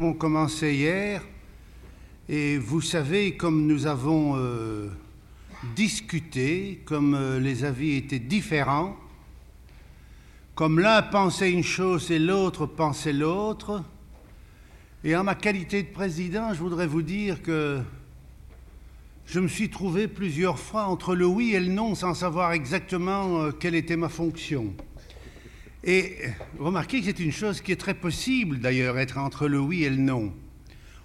On commençait hier et vous savez, comme nous avons euh, discuté, comme euh, les avis étaient différents, comme l'un pensait une chose et l'autre pensait l'autre, et en ma qualité de président, je voudrais vous dire que je me suis trouvé plusieurs fois entre le oui et le non sans savoir exactement euh, quelle était ma fonction. Et remarquez que c'est une chose qui est très possible d'ailleurs, être entre le oui et le non.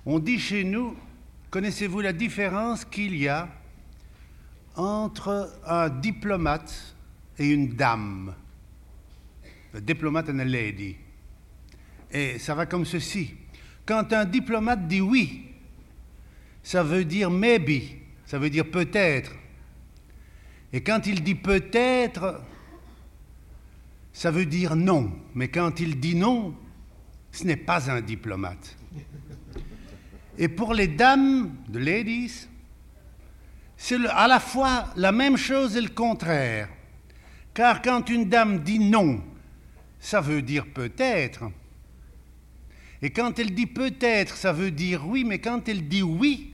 On dit chez nous, connaissez-vous la différence qu'il y a entre un diplomate et une dame? A diplomate and a lady. Et ça va comme ceci. Quand un diplomate dit oui, ça veut dire maybe, ça veut dire peut-être. Et quand il dit peut-être, ça veut dire non. Mais quand il dit non, ce n'est pas un diplomate. Et pour les dames, the ladies, c'est à la fois la même chose et le contraire. Car quand une dame dit non, ça veut dire peut-être. Et quand elle dit peut-être, ça veut dire oui, mais quand elle dit oui,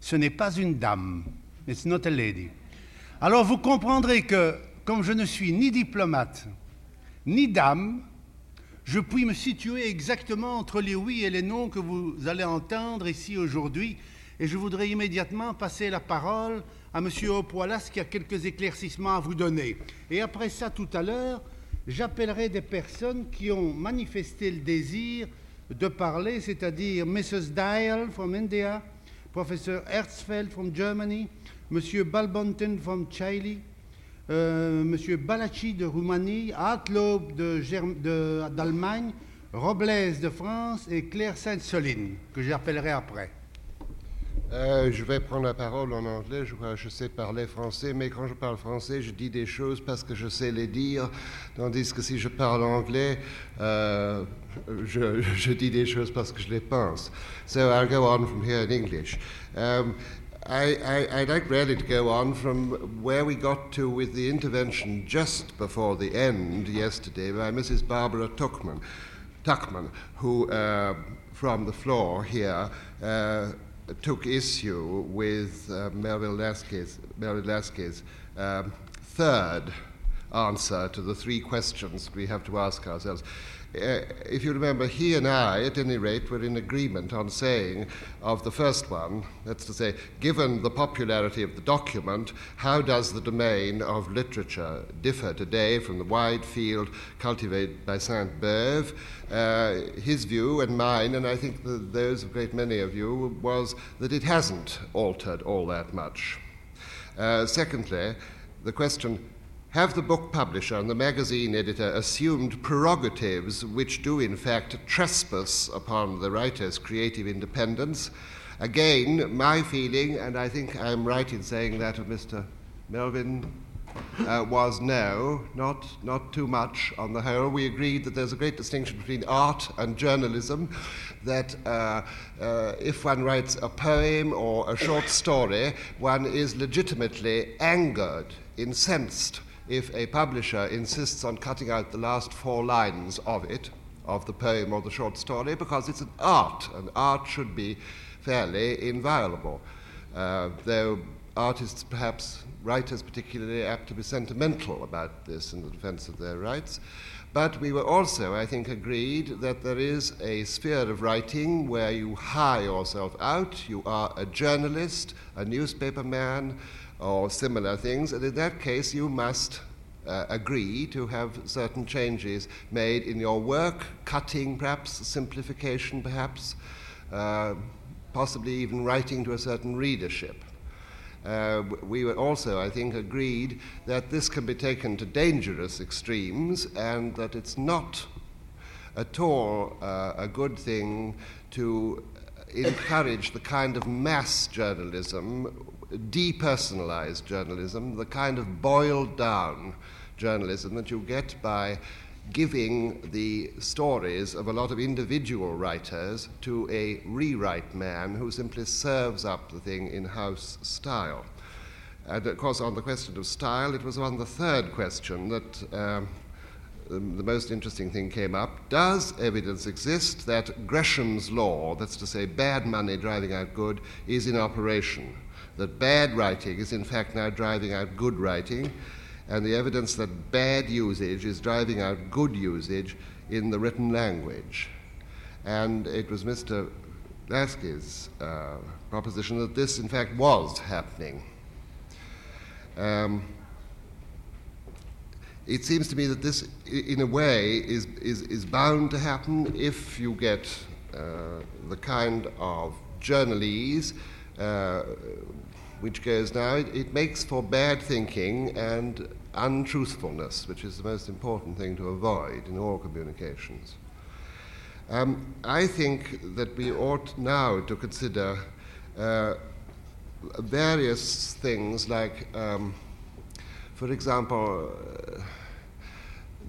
ce n'est pas une dame. It's not a lady. Alors vous comprendrez que comme je ne suis ni diplomate, ni dame, je puis me situer exactement entre les oui et les non que vous allez entendre ici aujourd'hui. Et je voudrais immédiatement passer la parole à M. Opoilas qui a quelques éclaircissements à vous donner. Et après ça, tout à l'heure, j'appellerai des personnes qui ont manifesté le désir de parler, c'est-à-dire Mrs. Dial from India, Professeur Herzfeld from Germany, M. Balbonten from Chile, euh, Monsieur Balachi de Roumanie, Hartlob d'Allemagne, Robles de France et Claire Sainte-Soline, que j'appellerai après. Euh, je vais prendre la parole en anglais. Je, je sais parler français, mais quand je parle français, je dis des choses parce que je sais les dire, tandis que si je parle anglais, euh, je, je, dis des choses parce que je les pense. So I'll go on from here in English. Um, I, I, would like really to go on from where we got to with the intervention just before the end yesterday by Mrs. Barbara Tuchman, Tuchman who, uh, from the floor here, uh, took issue with uh, Melvin Lasky's, um, third answer to the three questions we have to ask ourselves. Uh, if you remember, he and I, at any rate, were in agreement on saying of the first one, that's to say, given the popularity of the document, how does the domain of literature differ today from the wide field cultivated by Sainte-Beuve? Uh, his view and mine, and I think those of a great many of you, was that it hasn't altered all that much. Uh, secondly, the question have the book publisher and the magazine editor assumed prerogatives which do, in fact, trespass upon the writer's creative independence? Again, my feeling, and I think I'm right in saying that of Mr. Melvin, uh, was no, not, not too much on the whole. We agreed that there's a great distinction between art and journalism, that uh, uh, if one writes a poem or a short story, one is legitimately angered, incensed if a publisher insists on cutting out the last four lines of it, of the poem or the short story, because it's an art, and art should be fairly inviolable. Uh, though artists, perhaps writers particularly, apt to be sentimental about this in the defense of their rights. But we were also, I think, agreed that there is a sphere of writing where you hire yourself out, you are a journalist, a newspaper man, or similar things, and in that case, you must uh, agree to have certain changes made in your work, cutting perhaps, simplification perhaps, uh, possibly even writing to a certain readership. Uh, we were also, I think, agreed that this can be taken to dangerous extremes and that it's not at all uh, a good thing to encourage the kind of mass journalism depersonalized journalism, the kind of boiled down journalism that you get by giving the stories of a lot of individual writers to a rewrite man who simply serves up the thing in house style. And of course, on the question of style, it was on the third question that um, the most interesting thing came up. Does evidence exist that Gresham's law, that's to say, bad money driving out good, is in operation? That bad writing is in fact now driving out good writing, and the evidence that bad usage is driving out good usage in the written language. And it was Mr. Lasky's uh, proposition that this, in fact, was happening. Um, it seems to me that this, in a way, is, is, is bound to happen if you get uh, the kind of journalese uh, which goes now. It, it, makes for bad thinking and untruthfulness, which is the most important thing to avoid in all communications. Um, I think that we ought now to consider uh, various things like, um, for example,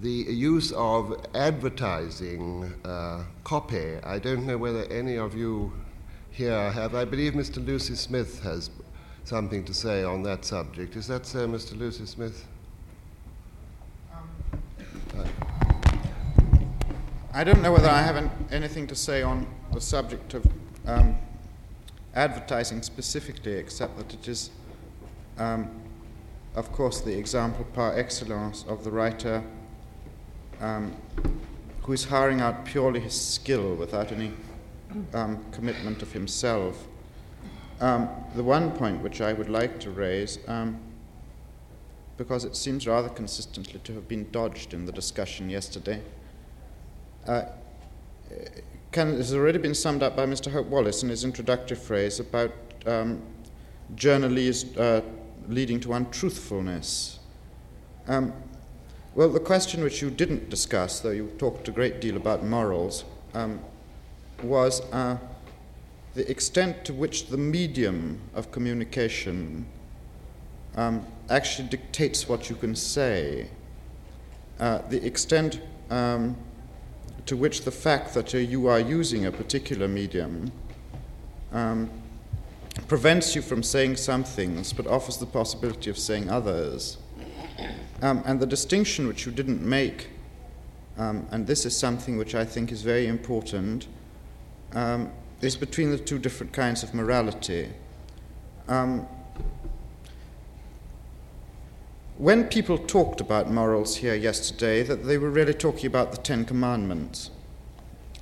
the use of advertising uh, copy. I don't know whether any of you here have. I believe Mr. Lucie-Smith has something to say on that subject. Is that so, Mr. Lucie-Smith? I don't know whether I have anything to say on the subject of um, advertising specifically, except that it is, um, of course, the example par excellence of the writer um, who is hiring out purely his skill without any um, commitment of himself. Um, the one point which I would like to raise, um, because it seems rather consistently to have been dodged in the discussion yesterday, uh, can, has already been summed up by Mr. Hope Wallace in his introductory phrase about um, journalism uh, leading to untruthfulness. Um, well, the question which you didn't discuss, though you talked a great deal about morals, um, was uh, the extent to which the medium of communication um, actually dictates what you can say, uh, the extent um, to which the fact that uh, you are using a particular medium um, prevents you from saying some things but offers the possibility of saying others. Um, and the distinction which you didn't make, um, and this is something which I think is very important, um, is between the two different kinds of morality. Um, when people talked about morals here yesterday, that they were really talking about the Ten Commandments.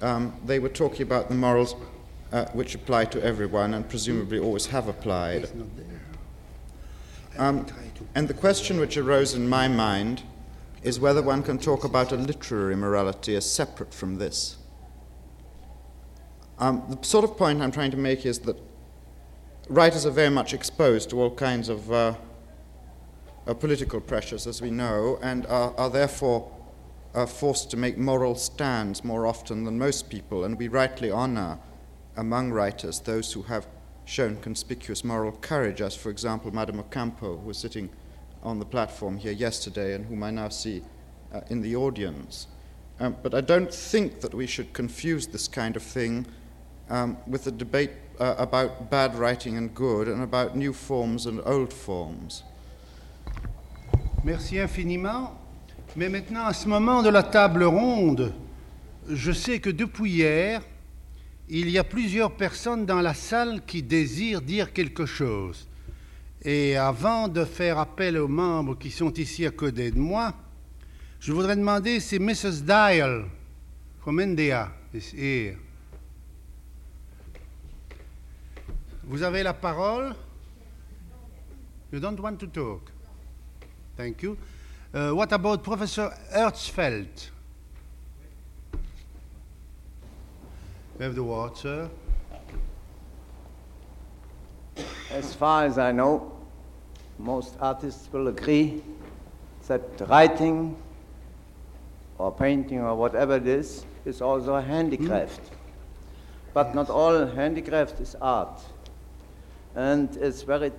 Um, they were talking about the morals uh, which apply to everyone and presumably always have applied. Um, and the question which arose in my mind is whether one can talk about a literary morality as separate from this. Um, the sort of point I'm trying to make is that writers are very much exposed to all kinds of uh, uh, political pressures, as we know, and are, are therefore uh, forced to make moral stands more often than most people. And we rightly honor among writers those who have shown conspicuous moral courage, as, for example, Madame Ocampo, who was sitting on the platform here yesterday and whom I now see uh, in the audience. Um, but I don't think that we should confuse this kind of thing um, with debate uh, about bad writing and good and about new forms and old forms. Merci infiniment. Mais maintenant, à ce moment de la table ronde, je sais que depuis hier, il y a plusieurs personnes dans la salle qui désirent dire quelque chose. Et avant de faire appel aux membres qui sont ici à côté de moi, je voudrais demander si Mrs. Dial from India is here. Vous avez la parole. You don't want to talk. Thank you. Uh, what about Professor Herzfeld? You have the word, sir. As far as I know, most artists will agree that writing or painting or whatever it is is also a handicraft. Mm. But yes. not all handicraft is art. And it's very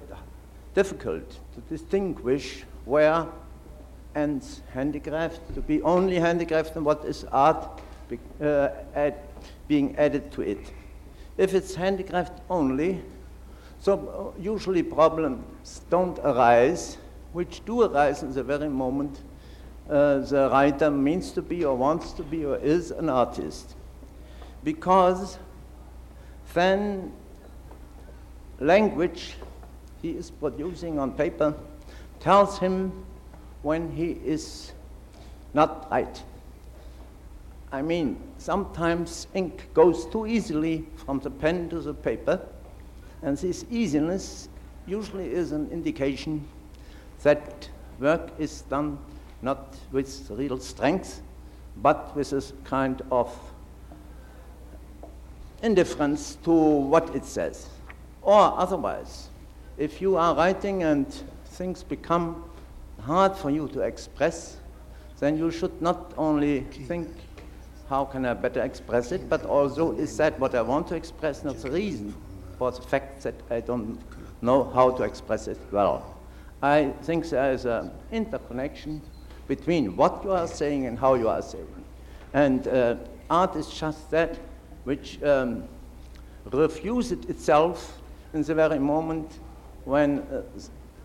difficult to distinguish where ends handicraft, to be only handicraft and what is art be, uh, add, being added to it. If it's handicraft only, so uh, usually problems don't arise, which do arise in the very moment uh, the writer means to be or wants to be or is an artist. Because then language he is producing on paper tells him when he is not right. I mean, sometimes ink goes too easily from the pen to the paper, and this easiness usually is an indication that work is done not with real strength, but with a kind of indifference to what it says. Or otherwise, if you are writing and things become hard for you to express, then you should not only think, how can I better express it, but also, is that what I want to express, not the reason for the fact that I don't know how to express it well. I think there is an interconnection between what you are saying and how you are saying. And uh, art is just that which um, refuses itself in the very moment when uh,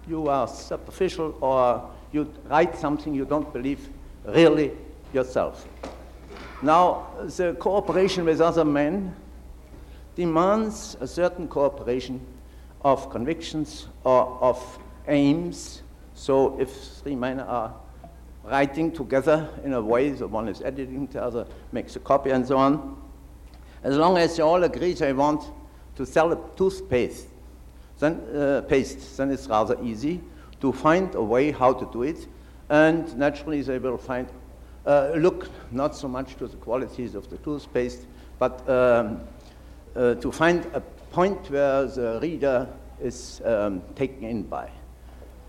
you are superficial or you write something you don't believe really yourself. Now, the cooperation with other men demands a certain cooperation of convictions or of aims. So if three men are writing together in a way, the one is editing, the other makes a copy and so on, as long as they all agree they want to sell a toothpaste, then, uh, paste, then it's rather easy to find a way how to do it. And naturally, they will find, uh, look not so much to the qualities of the toothpaste, but um, uh, to find a point where the reader is um, taken in by.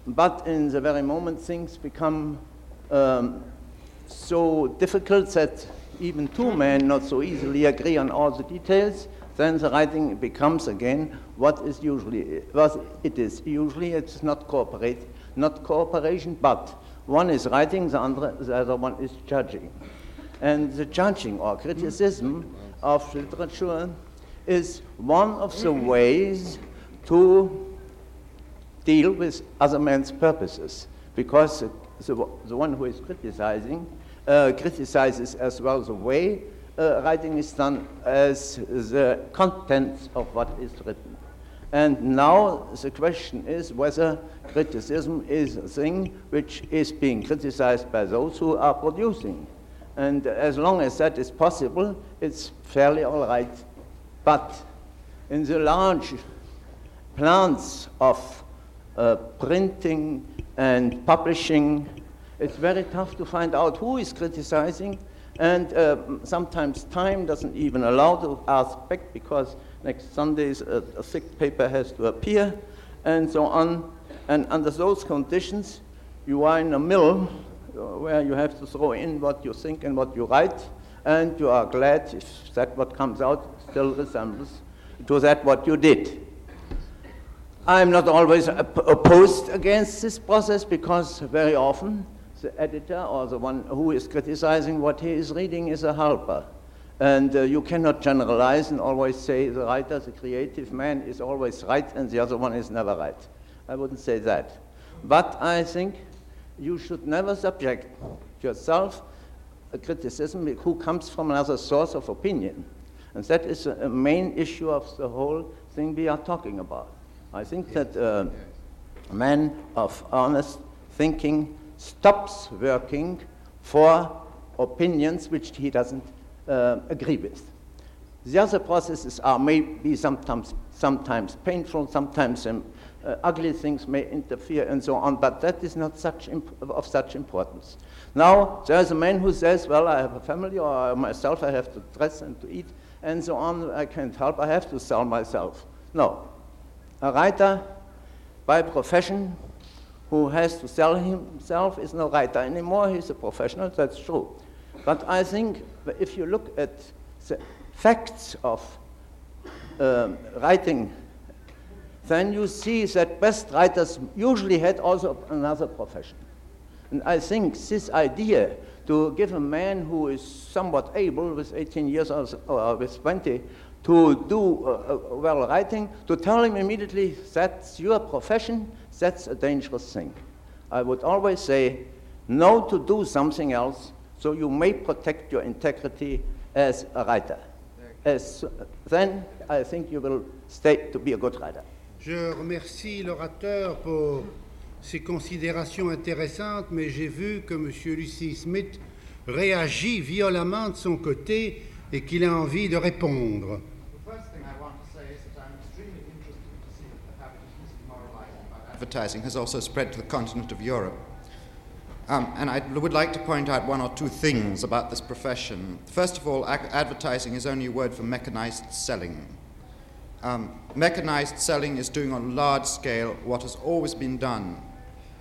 But in the very moment, things become um, so difficult that even two men not so easily agree on all the details, then the writing becomes again what is usually what it is. Usually it's not cooperate, not cooperation, but one is writing, the other, the other one is judging. And the judging or criticism of literature is one of the ways to deal with other men's purposes because the, the one who is criticizing uh, criticizes as well the way uh, writing is done as the contents of what is written. And now the question is whether criticism is a thing which is being criticized by those who are producing. And as long as that is possible, it's fairly all right. But in the large plans of uh, printing and publishing, it's very tough to find out who is criticizing. And uh, sometimes time doesn't even allow to ask back because next Sunday a, a thick paper has to appear and so on. And under those conditions, you are in a mill uh, where you have to throw in what you think and what you write, and you are glad if that what comes out still resembles to that what you did. I'm not always opposed against this process because very often the editor or the one who is criticizing what he is reading is a helper. And uh, you cannot generalize and always say the writer, the creative man, is always right and the other one is never right. I wouldn't say that. But I think you should never subject yourself a criticism who comes from another source of opinion. And that is a main issue of the whole thing we are talking about. I think that uh, a man of honest thinking stops working for opinions which he doesn't uh, agree with. The other processes are maybe sometimes, sometimes painful, sometimes um, uh, ugly things may interfere and so on, but that is not such of such importance. Now, there's a man who says, well, I have a family, or myself, I have to dress and to eat, and so on, I can't help, I have to sell myself. No, a writer by profession who has to sell himself is no writer anymore. He's a professional, that's true. But I think if you look at the facts of um, writing, then you see that best writers usually had also another profession. And I think this idea to give a man who is somewhat able, with 18 years or, or with 20, to do uh, uh, well writing, to tell him immediately that's your profession, that's a dangerous thing. I would always say, know to do something else so you may protect your integrity as a writer. As, then I think you will stay to be a good writer. Je remercie l'orateur pour ses considérations intéressantes, mais j'ai vu que M. Lucy Smith réagit violemment de son côté et qu'il a envie de répondre. Advertising has also spread to the continent of Europe. Um, and I would like to point out one or two things about this profession. First of all, ac- advertising is only a word for mechanized selling. Um, mechanized selling is doing on large scale what has always been done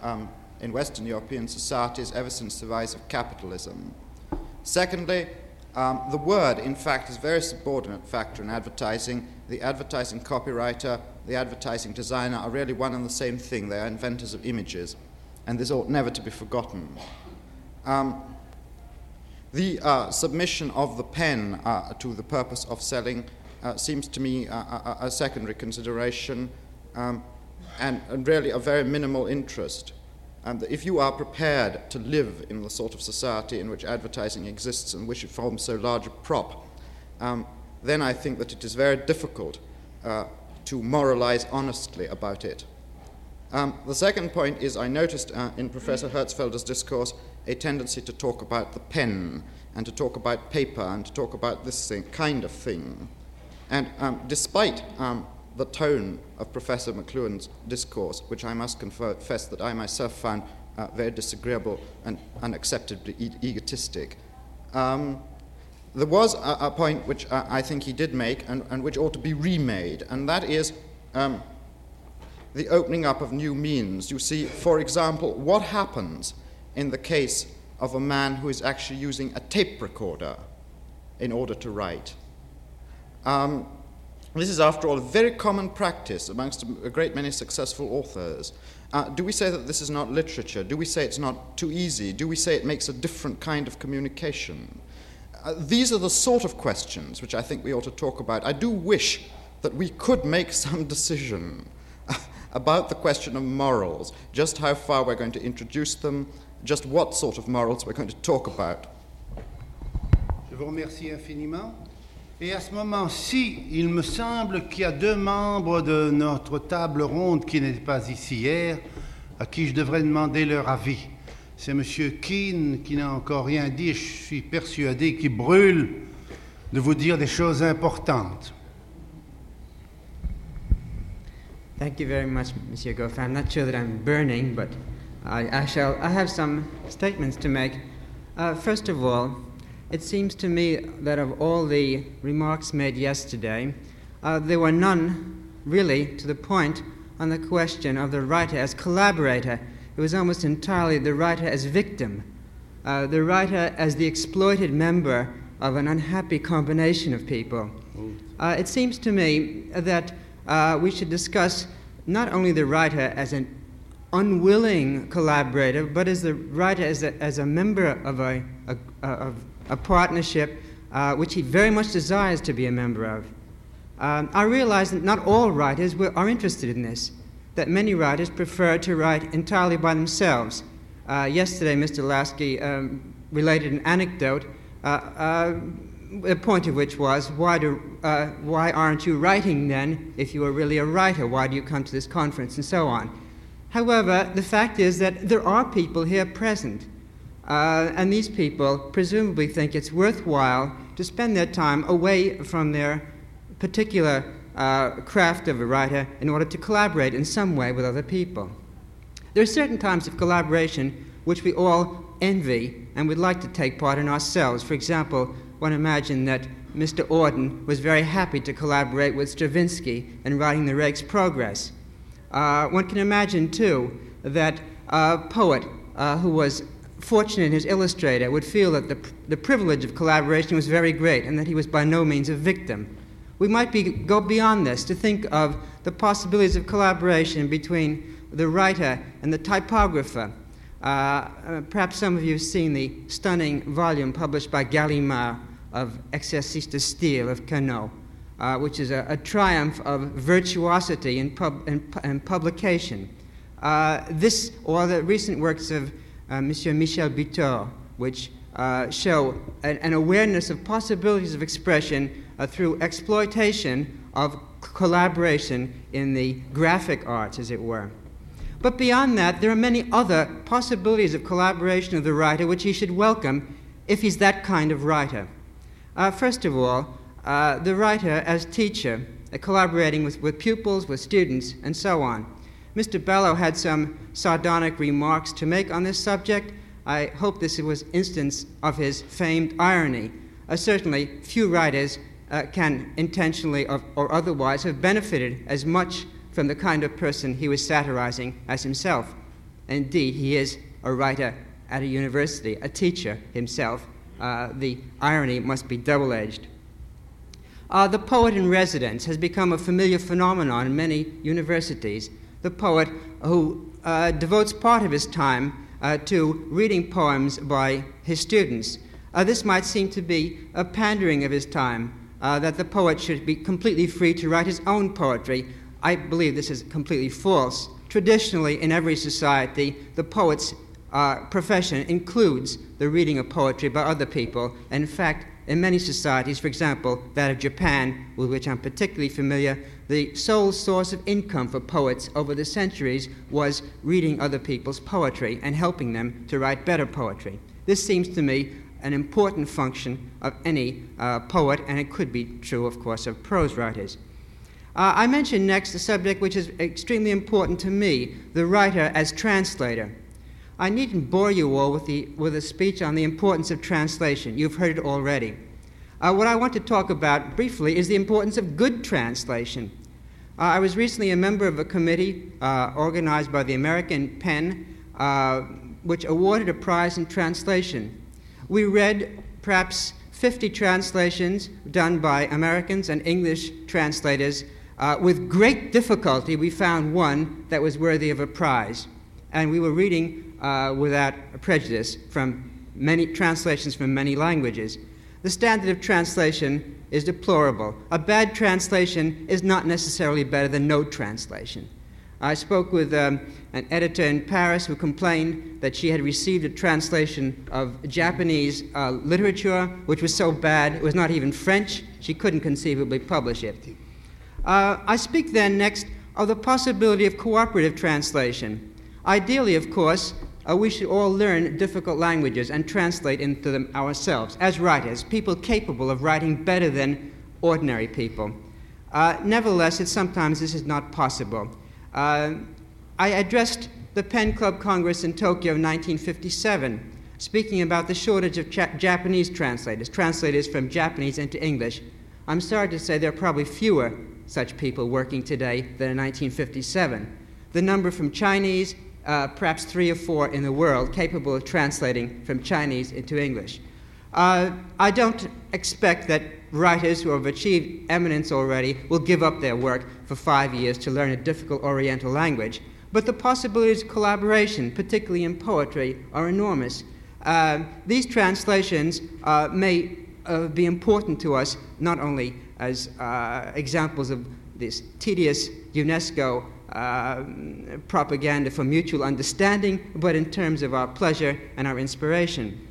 um, in Western European societies ever since the rise of capitalism. Secondly, um, the word, in fact, is a very subordinate factor in advertising. The advertising copywriter, the advertising designer are really one and the same thing. They are inventors of images, and this ought never to be forgotten. Um, the uh, submission of the pen uh, to the purpose of selling uh, seems to me a, a, a secondary consideration um, and, and really a very minimal interest. That if you are prepared to live in the sort of society in which advertising exists and which it forms so large a prop, um, then I think that it is very difficult uh, to moralize honestly about it. Um, the second point is I noticed uh, in Professor Hertzfelder's discourse a tendency to talk about the pen and to talk about paper and to talk about this thing, kind of thing. And um, despite um, the tone of Professor McLuhan's discourse, which I must confess that I myself found uh, very disagreeable and unacceptably e- egotistic, um, there was a, a point which uh, I think he did make and, and, which ought to be remade, and that is um, the opening up of new means. You see, for example, what happens in the case of a man who is actually using a tape recorder in order to write. Um, this is, after all, a very common practice amongst a great many successful authors. Uh, do we say that this is not literature? Do we say it's not too easy? Do we say it makes a different kind of communication? Uh, these are the sort of questions which I think we ought to talk about. I do wish that we could make some decision about the question of morals, just how far we're going to introduce them, just what sort of morals we're going to talk about. Je vous remercie infiniment. Et à ce moment-ci, il me semble qu'il y a deux membres de notre table ronde qui n'étaient pas ici hier, à qui je devrais demander leur avis. C'est M. Keane qui n'a encore rien dit je suis persuadé qu'il brûle de vous dire des choses importantes. Thank you very much, Monsieur. I'm not sure that I'm burning, but I, I shall. I have some statements to make. Uh, first of all, it seems to me that of all the remarks made yesterday, uh, there were none really to the point on the question of the writer as collaborator. It was almost entirely the writer as victim, uh, the writer as the exploited member of an unhappy combination of people. Uh, it seems to me that uh, we should discuss not only the writer as an unwilling collaborator, but as the writer as a, as a member of a, a, of a partnership uh, which he very much desires to be a member of. Um, I realize that not all writers are interested in this, that many writers prefer to write entirely by themselves. Uh, yesterday, Mr. Lasky um, related an anecdote, uh, uh, the point of which was, why, do, uh, why aren't you writing then if you are really a writer? Why do you come to this conference? And so on. However, the fact is that there are people here present uh, and these people presumably think it's worthwhile to spend their time away from their particular uh, craft of a writer in order to collaborate in some way with other people. There are certain types of collaboration which we all envy and would like to take part in ourselves. For example, one imagine that Mr. Auden was very happy to collaborate with Stravinsky in writing the Rake's Progress. Uh, one can imagine, too, that a poet uh, who was fortunate in his illustrator would feel that the, the privilege of collaboration was very great and that he was by no means a victim. We might be, go beyond this to think of the possibilities of collaboration between the writer and the typographer. Uh, uh, perhaps some of you have seen the stunning volume published by Gallimard of Exercice de Style of Queneau, uh, which is a, a, triumph of virtuosity in, pub, in, in publication. Uh, this, or the recent works of uh, Monsieur Michel Butor, which uh, show an, an, awareness of possibilities of expression uh, through exploitation of collaboration in the graphic arts, as it were. But beyond that, there are many other possibilities of collaboration of the writer which he should welcome if he's that kind of writer. Uh, first of all, uh, the writer as teacher, uh, collaborating with, with pupils, with students, and so on. Mr. Bellow had some sardonic remarks to make on this subject. I hope this was an instance of his famed irony. Uh, certainly, few writers uh, can intentionally or, or otherwise have benefited as much from the kind of person he was satirizing as himself. Indeed, he is a writer at a university, a teacher himself. Uh, the irony must be double edged. Uh, the poet in residence has become a familiar phenomenon in many universities. The poet who uh, devotes part of his time uh, to reading poems by his students. Uh, this might seem to be a pandering of his time, uh, that the poet should be completely free to write his own poetry I believe this is completely false. Traditionally, in every society, the poet's uh, profession includes the reading of poetry by other people. In fact, in many societies, for example, that of Japan, with which I'm particularly familiar, the sole source of income for poets over the centuries was reading other people's poetry and helping them to write better poetry. This seems to me an important function of any uh, poet, and it could be true, of course, of prose writers. Uh, I mention next a subject which is extremely important to me the writer as translator. I needn't bore you all with, the, with a speech on the importance of translation. You've heard it already. Uh, what I want to talk about briefly is the importance of good translation. Uh, I was recently a member of a committee uh, organized by the American PEN, uh, which awarded a prize in translation. We read perhaps 50 translations done by Americans and English translators uh, with great difficulty, we found one that was worthy of a prize. And we were reading uh, without prejudice from many translations from many languages. The standard of translation is deplorable. A bad translation is not necessarily better than no translation. I spoke with um, an editor in Paris who complained that she had received a translation of Japanese uh, literature, which was so bad it was not even French, she couldn't conceivably publish it. Uh, I speak then next of the possibility of cooperative translation. Ideally, of course, uh, we should all learn difficult languages and translate into them ourselves as writers, people capable of writing better than ordinary people. Uh, nevertheless, it, sometimes this is not possible. Uh, I addressed the PEN Club Congress in Tokyo in 1957, speaking about the shortage of cha- Japanese translators, translators from Japanese into English. I'm sorry to say there are probably fewer such people working today than in 1957. The number from Chinese, uh, perhaps three or four in the world, capable of translating from Chinese into English. Uh, I don't expect that writers who have achieved eminence already will give up their work for five years to learn a difficult Oriental language, but the possibilities of collaboration, particularly in poetry, are enormous. Uh, these translations uh, may uh, be important to us not only as uh, examples of this tedious UNESCO uh, propaganda for mutual understanding, but in terms of our pleasure and our inspiration.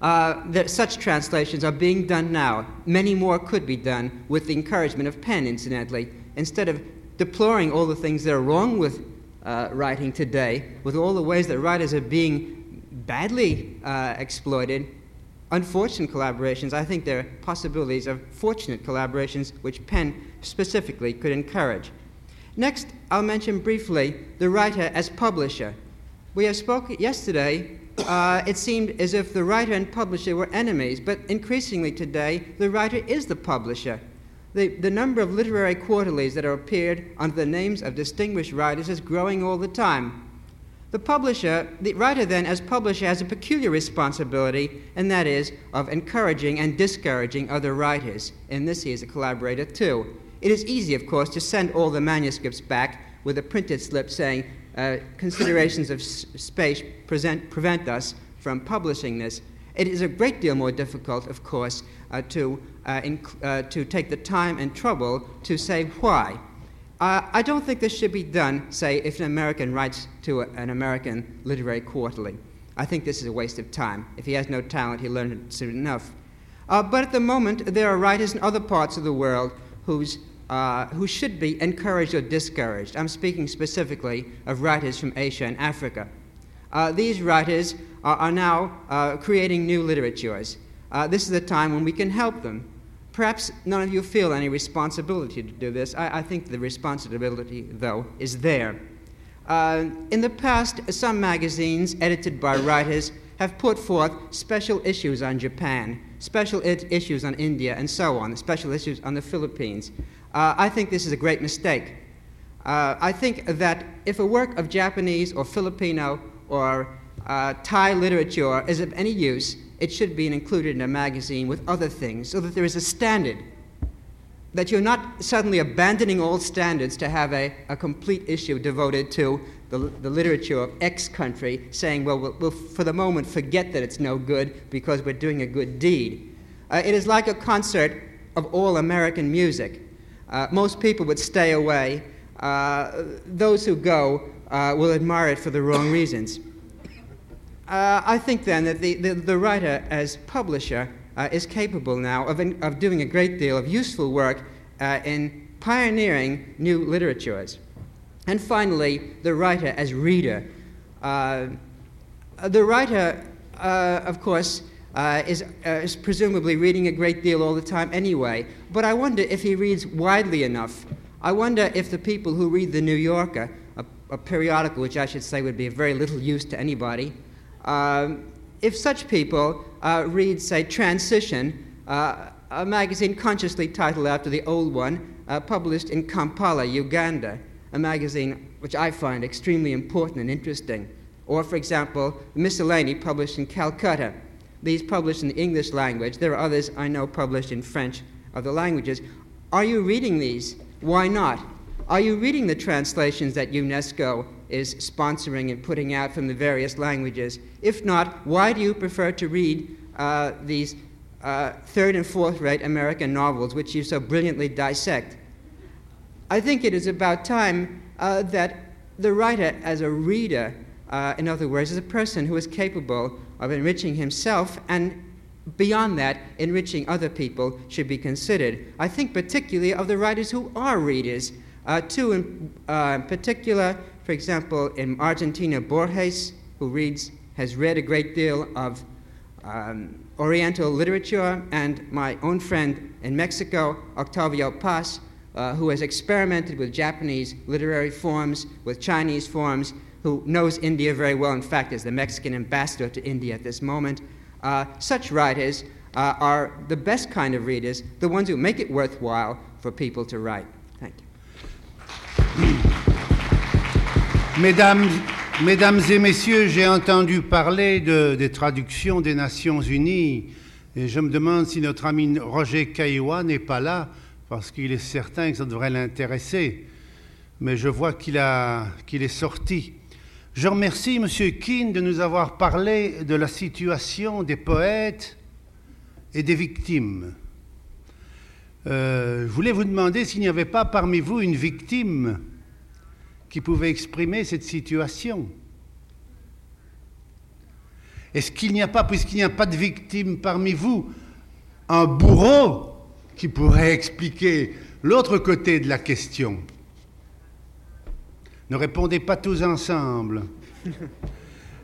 Uh, there, such translations are being done now. Many more could be done with the encouragement of PEN, incidentally. Instead of deploring all the things that are wrong with uh, writing today, with all the ways that writers are being badly uh, exploited, unfortunate collaborations, I think there are possibilities of fortunate collaborations which PEN specifically could encourage. Next, I'll mention briefly the writer as publisher. We have spoken yesterday, uh, it seemed as if the writer and publisher were enemies, but increasingly today, the writer is the publisher. The, the number of literary quarterlies that are appeared under the names of distinguished writers is growing all the time. The publisher, the writer then, as publisher, has a peculiar responsibility, and that is of encouraging and discouraging other writers. In this, he is a collaborator too. It is easy, of course, to send all the manuscripts back with a printed slip saying, uh, considerations of space present, prevent us from publishing this. It is a great deal more difficult, of course, uh, to, uh, inc- uh, to take the time and trouble to say why. Uh, I don't think this should be done, say, if an American writes to a, an American literary quarterly. I think this is a waste of time. If he has no talent, he learned it soon enough. Uh, but at the moment, there are writers in other parts of the world uh, who should be encouraged or discouraged. I'm speaking specifically of writers from Asia and Africa. Uh, these writers are, are now uh, creating new literatures. Uh, this is a time when we can help them. Perhaps none of you feel any responsibility to do this. I, I think the responsibility, though, is there. Uh, in the past, some magazines edited by writers have put forth special issues on Japan, special issues on India, and so on, special issues on the Philippines. Uh, I think this is a great mistake. Uh, I think that if a work of Japanese or Filipino or uh, Thai literature is of any use, it should be included in a magazine with other things so that there is a standard. That you're not suddenly abandoning all standards to have a, a complete issue devoted to the, the literature of X country, saying, well, well, we'll, for the moment, forget that it's no good because we're doing a good deed. Uh, it is like a concert of all American music. Uh, most people would stay away. Uh, those who go uh, will admire it for the wrong reasons. Uh, I think then that the, the, the writer, as publisher, uh, is capable now of, in, of doing a great deal of useful work in pioneering new literatures. And finally, the writer as reader. Uh, the writer, uh, of course, uh, is, uh, is presumably reading a great deal all the time anyway, but I wonder if he reads widely enough. I wonder if the people who read The New Yorker, a, a periodical which I should say would be of very little use to anybody, if such people uh, read, say, Transition, uh, a magazine consciously titled after the old one, published in Kampala, Uganda a magazine which I find extremely important and interesting. Or, for example, Miscellany, published in Calcutta. These published in the English language. There are others I know published in French, other languages. Are you reading these? Why not? Are you reading the translations that UNESCO is sponsoring and putting out from the various languages? If not, why do you prefer to read uh, these uh, third and fourth rate American novels which you so brilliantly dissect? I think it is about time uh, that the writer, as a reader, uh, in other words, as a person who is capable of enriching himself and beyond that, enriching other people, should be considered. I think particularly of the writers who are readers. Uh, two in uh, particular, for example, in Argentina, Borges, who reads, has read a great deal of um, Oriental literature, and my own friend in Mexico, Octavio Paz, uh, who has experimented with Japanese literary forms, with Chinese forms, who knows India very well, in fact, is the Mexican ambassador to India at this moment. Uh, such writers uh, are the best kind of readers, the ones who make it worthwhile for people to write. Thank you. Mesdames, mesdames et messieurs, j'ai entendu parler de, des traductions des Nations Unies et je me demande si notre ami Roger Caillois n'est pas là parce qu'il est certain que ça devrait l'intéresser. Mais je vois qu'il qu'il est sorti. Je remercie M. Keane de nous avoir parlé de la situation des poètes et des victimes. Euh, je voulais vous demander s'il n'y avait pas parmi vous une victime qui pouvait exprimer cette situation. Est-ce qu'il n'y a pas, puisqu'il n'y a pas de victime parmi vous, un bourreau qui pourrait expliquer l'autre côté de la question? Ne répondez pas tous ensemble.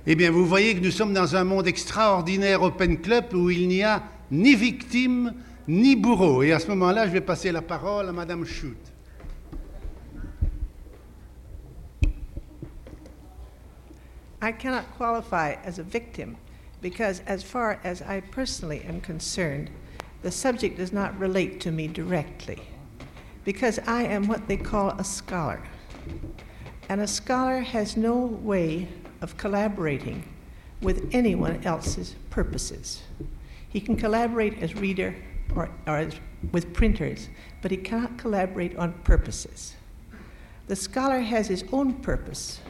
eh bien, vous voyez que nous sommes dans un monde extraordinaire Open Club où il n'y a ni victime ni bourreau. Et à ce moment-là, je vais passer la parole à Madame Schut. I cannot qualify as a victim because, as far as I personally am concerned, the subject does not relate to me directly because I am what they call a scholar. And a scholar has no way of collaborating with anyone else's purposes. He can collaborate as reader or, or as, with printers, but he cannot collaborate on purposes. The scholar has his own purpose,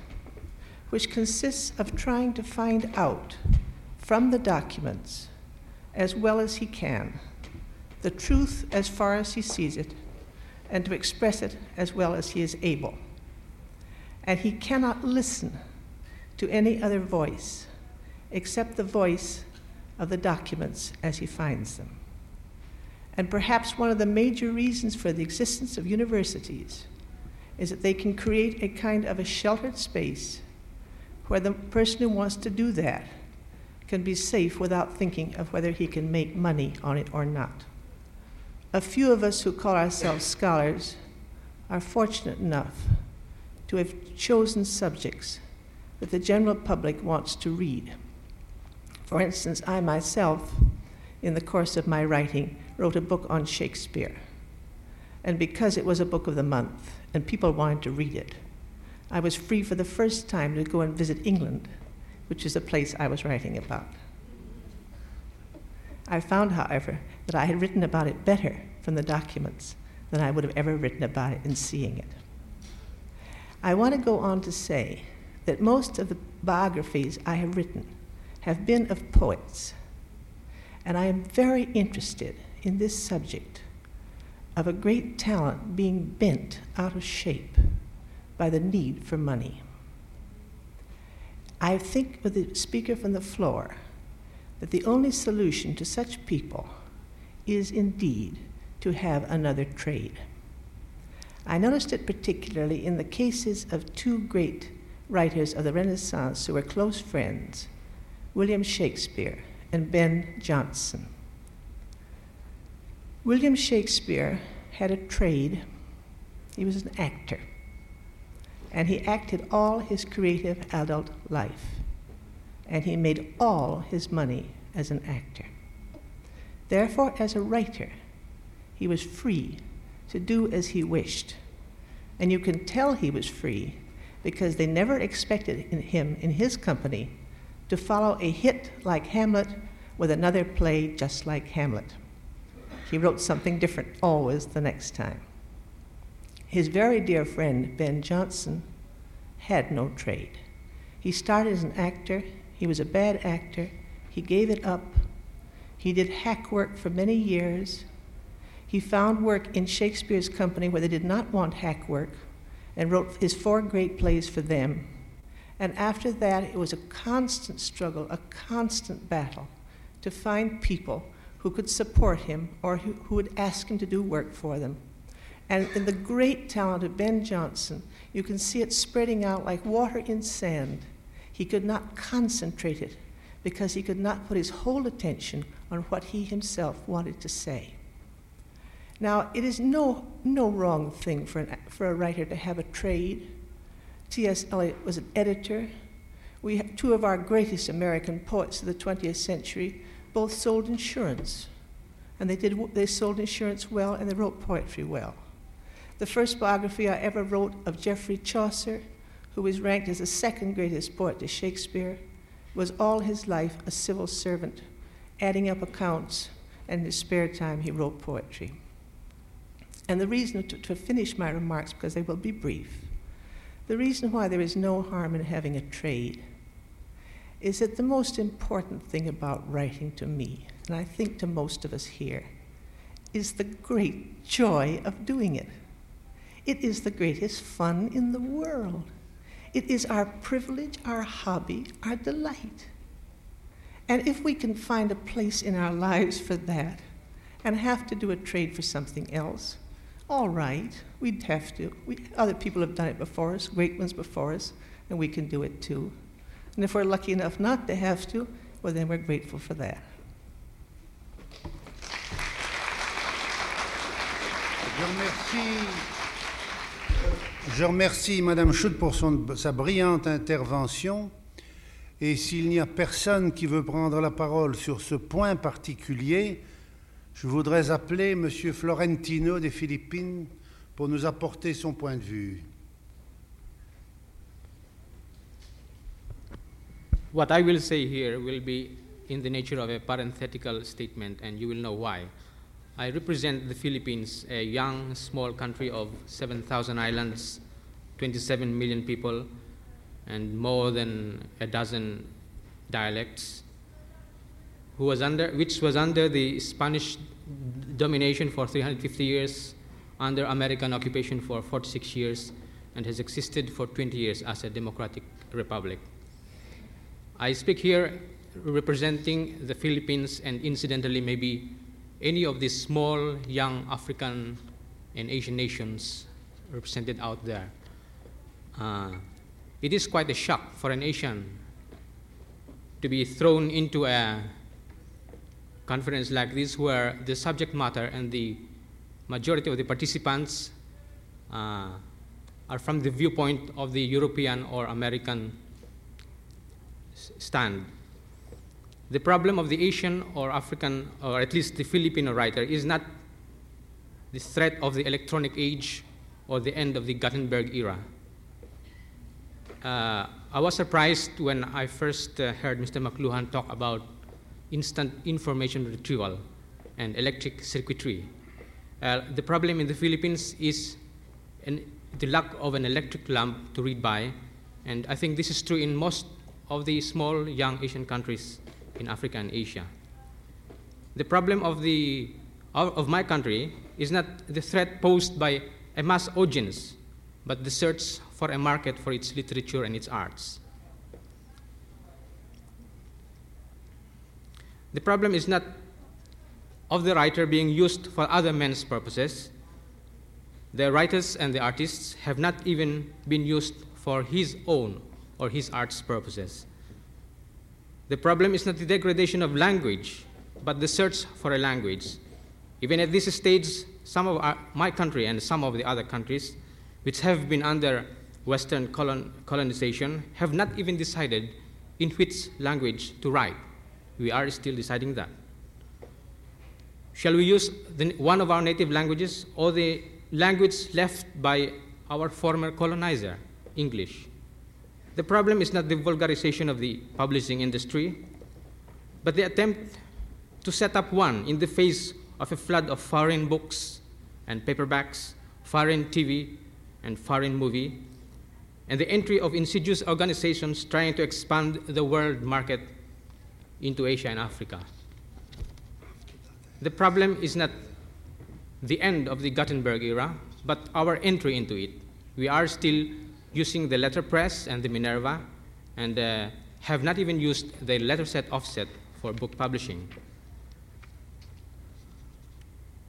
which consists of trying to find out from the documents, as well as he can, the truth as far as he sees it, and to express it as well as he is able. And he cannot listen to any other voice except the voice of the documents as he finds them. And perhaps one of the major reasons for the existence of universities is that they can create a kind of a sheltered space where the person who wants to do that can be safe without thinking of whether he can make money on it or not. A few of us who call ourselves scholars are fortunate enough to have chosen subjects that the general public wants to read. For instance, I myself, in the course of my writing, wrote a book on Shakespeare. And because it was a book of the month and people wanted to read it, I was free for the first time to go and visit England, which is the place I was writing about. I found, however, that I had written about it better from the documents than I would have ever written about it in seeing it. I want to go on to say that most of the biographies I have written have been of poets, and I am very interested in this subject of a great talent being bent out of shape by the need for money. I think with the speaker from the floor that the only solution to such people is indeed to have another trade. I noticed it particularly in the cases of two great writers of the Renaissance who were close friends William Shakespeare and Ben Jonson. William Shakespeare had a trade, he was an actor, and he acted all his creative adult life, and he made all his money as an actor. Therefore, as a writer, he was free to do as he wished. And you can tell he was free because they never expected him, in his company, to follow a hit like Hamlet with another play just like Hamlet. He wrote something different always the next time. His very dear friend, Ben Jonson, had no trade. He started as an actor, he was a bad actor, he gave it up. He did hack work for many years. He found work in Shakespeare's company where they did not want hack work and wrote his four great plays for them. And after that, it was a constant struggle, a constant battle to find people who could support him or who, who would ask him to do work for them. And in the great talent of Ben Jonson, you can see it spreading out like water in sand. He could not concentrate it because he could not put his whole attention on what he himself wanted to say. Now, it is no, no wrong thing for, an, for a writer to have a trade. T.S. Eliot was an editor. We two of our greatest American poets of the 20th century both sold insurance. And they, did, they sold insurance well and they wrote poetry well. The first biography I ever wrote of Geoffrey Chaucer, who was ranked as the second greatest poet to Shakespeare, was all his life a civil servant, adding up accounts, and in his spare time he wrote poetry. And the reason to, to finish my remarks, because they will be brief, the reason why there is no harm in having a trade is that the most important thing about writing to me, and I think to most of us here, is the great joy of doing it. It is the greatest fun in the world. It is our privilege, our hobby, our delight. And if we can find a place in our lives for that and have to do a trade for something else, all right, we'd have to. We, other people have done it before us, great ones before us, and we can do it too. And if we're lucky enough not to have to, well, then we're grateful for that. Je remercie, je remercie Madame Schut pour son, sa brillante intervention. Et s'il n'y a personne qui veut prendre la parole sur ce point particulier, je voudrais appeler M. Florentino des Philippines pour nous apporter son point de vue. What I will say here will be in the nature of a parenthetical statement, and you will know why. I represent the Philippines, a young, small country of 7,000 islands, 27 million people, and more than a dozen dialects, who was under, which was under the Spanish domination for 350 years, under American occupation for 46 years, and has existed for 20 years as a democratic republic. I speak here representing the Philippines and incidentally maybe any of these small young African and Asian nations represented out there. Uh, it is quite a shock for an Asian to be thrown into a conference like this where the subject matter and the majority of the participants uh, are from the viewpoint of the European or American stand. The problem of the Asian or African, or at least the Filipino writer, is not the threat of the electronic age or the end of the Gutenberg era. Uh, I was surprised when I first uh, heard Mr. McLuhan talk about instant information retrieval and electric circuitry. Uh, the problem in the Philippines is an, the lack of an electric lamp to read by, and I think this is true in most of the small young Asian countries in Africa and Asia. The problem of, the, of my country is not the threat posed by a mass audience, but the search for a market for its literature and its arts. The problem is not of the writer being used for other men's purposes. The writers and the artists have not even been used for his own or his art's purposes. The problem is not the degradation of language, but the search for a language. Even at this stage, some of our, my country and some of the other countries, which have been under Western colon, colonization, have not even decided in which language to write. We are still deciding that. Shall we use the, one of our native languages or the language left by our former colonizer, English? The problem is not the vulgarization of the publishing industry, but the attempt to set up one in the face of a flood of foreign books and paperbacks, foreign TV and foreign movie, and the entry of insidious organizations trying to expand the world market into Asia and Africa. The problem is not the end of the Gutenberg era, but our entry into it. We are still using the letterpress and the Minerva, and uh, have not even used the letterset offset for book publishing.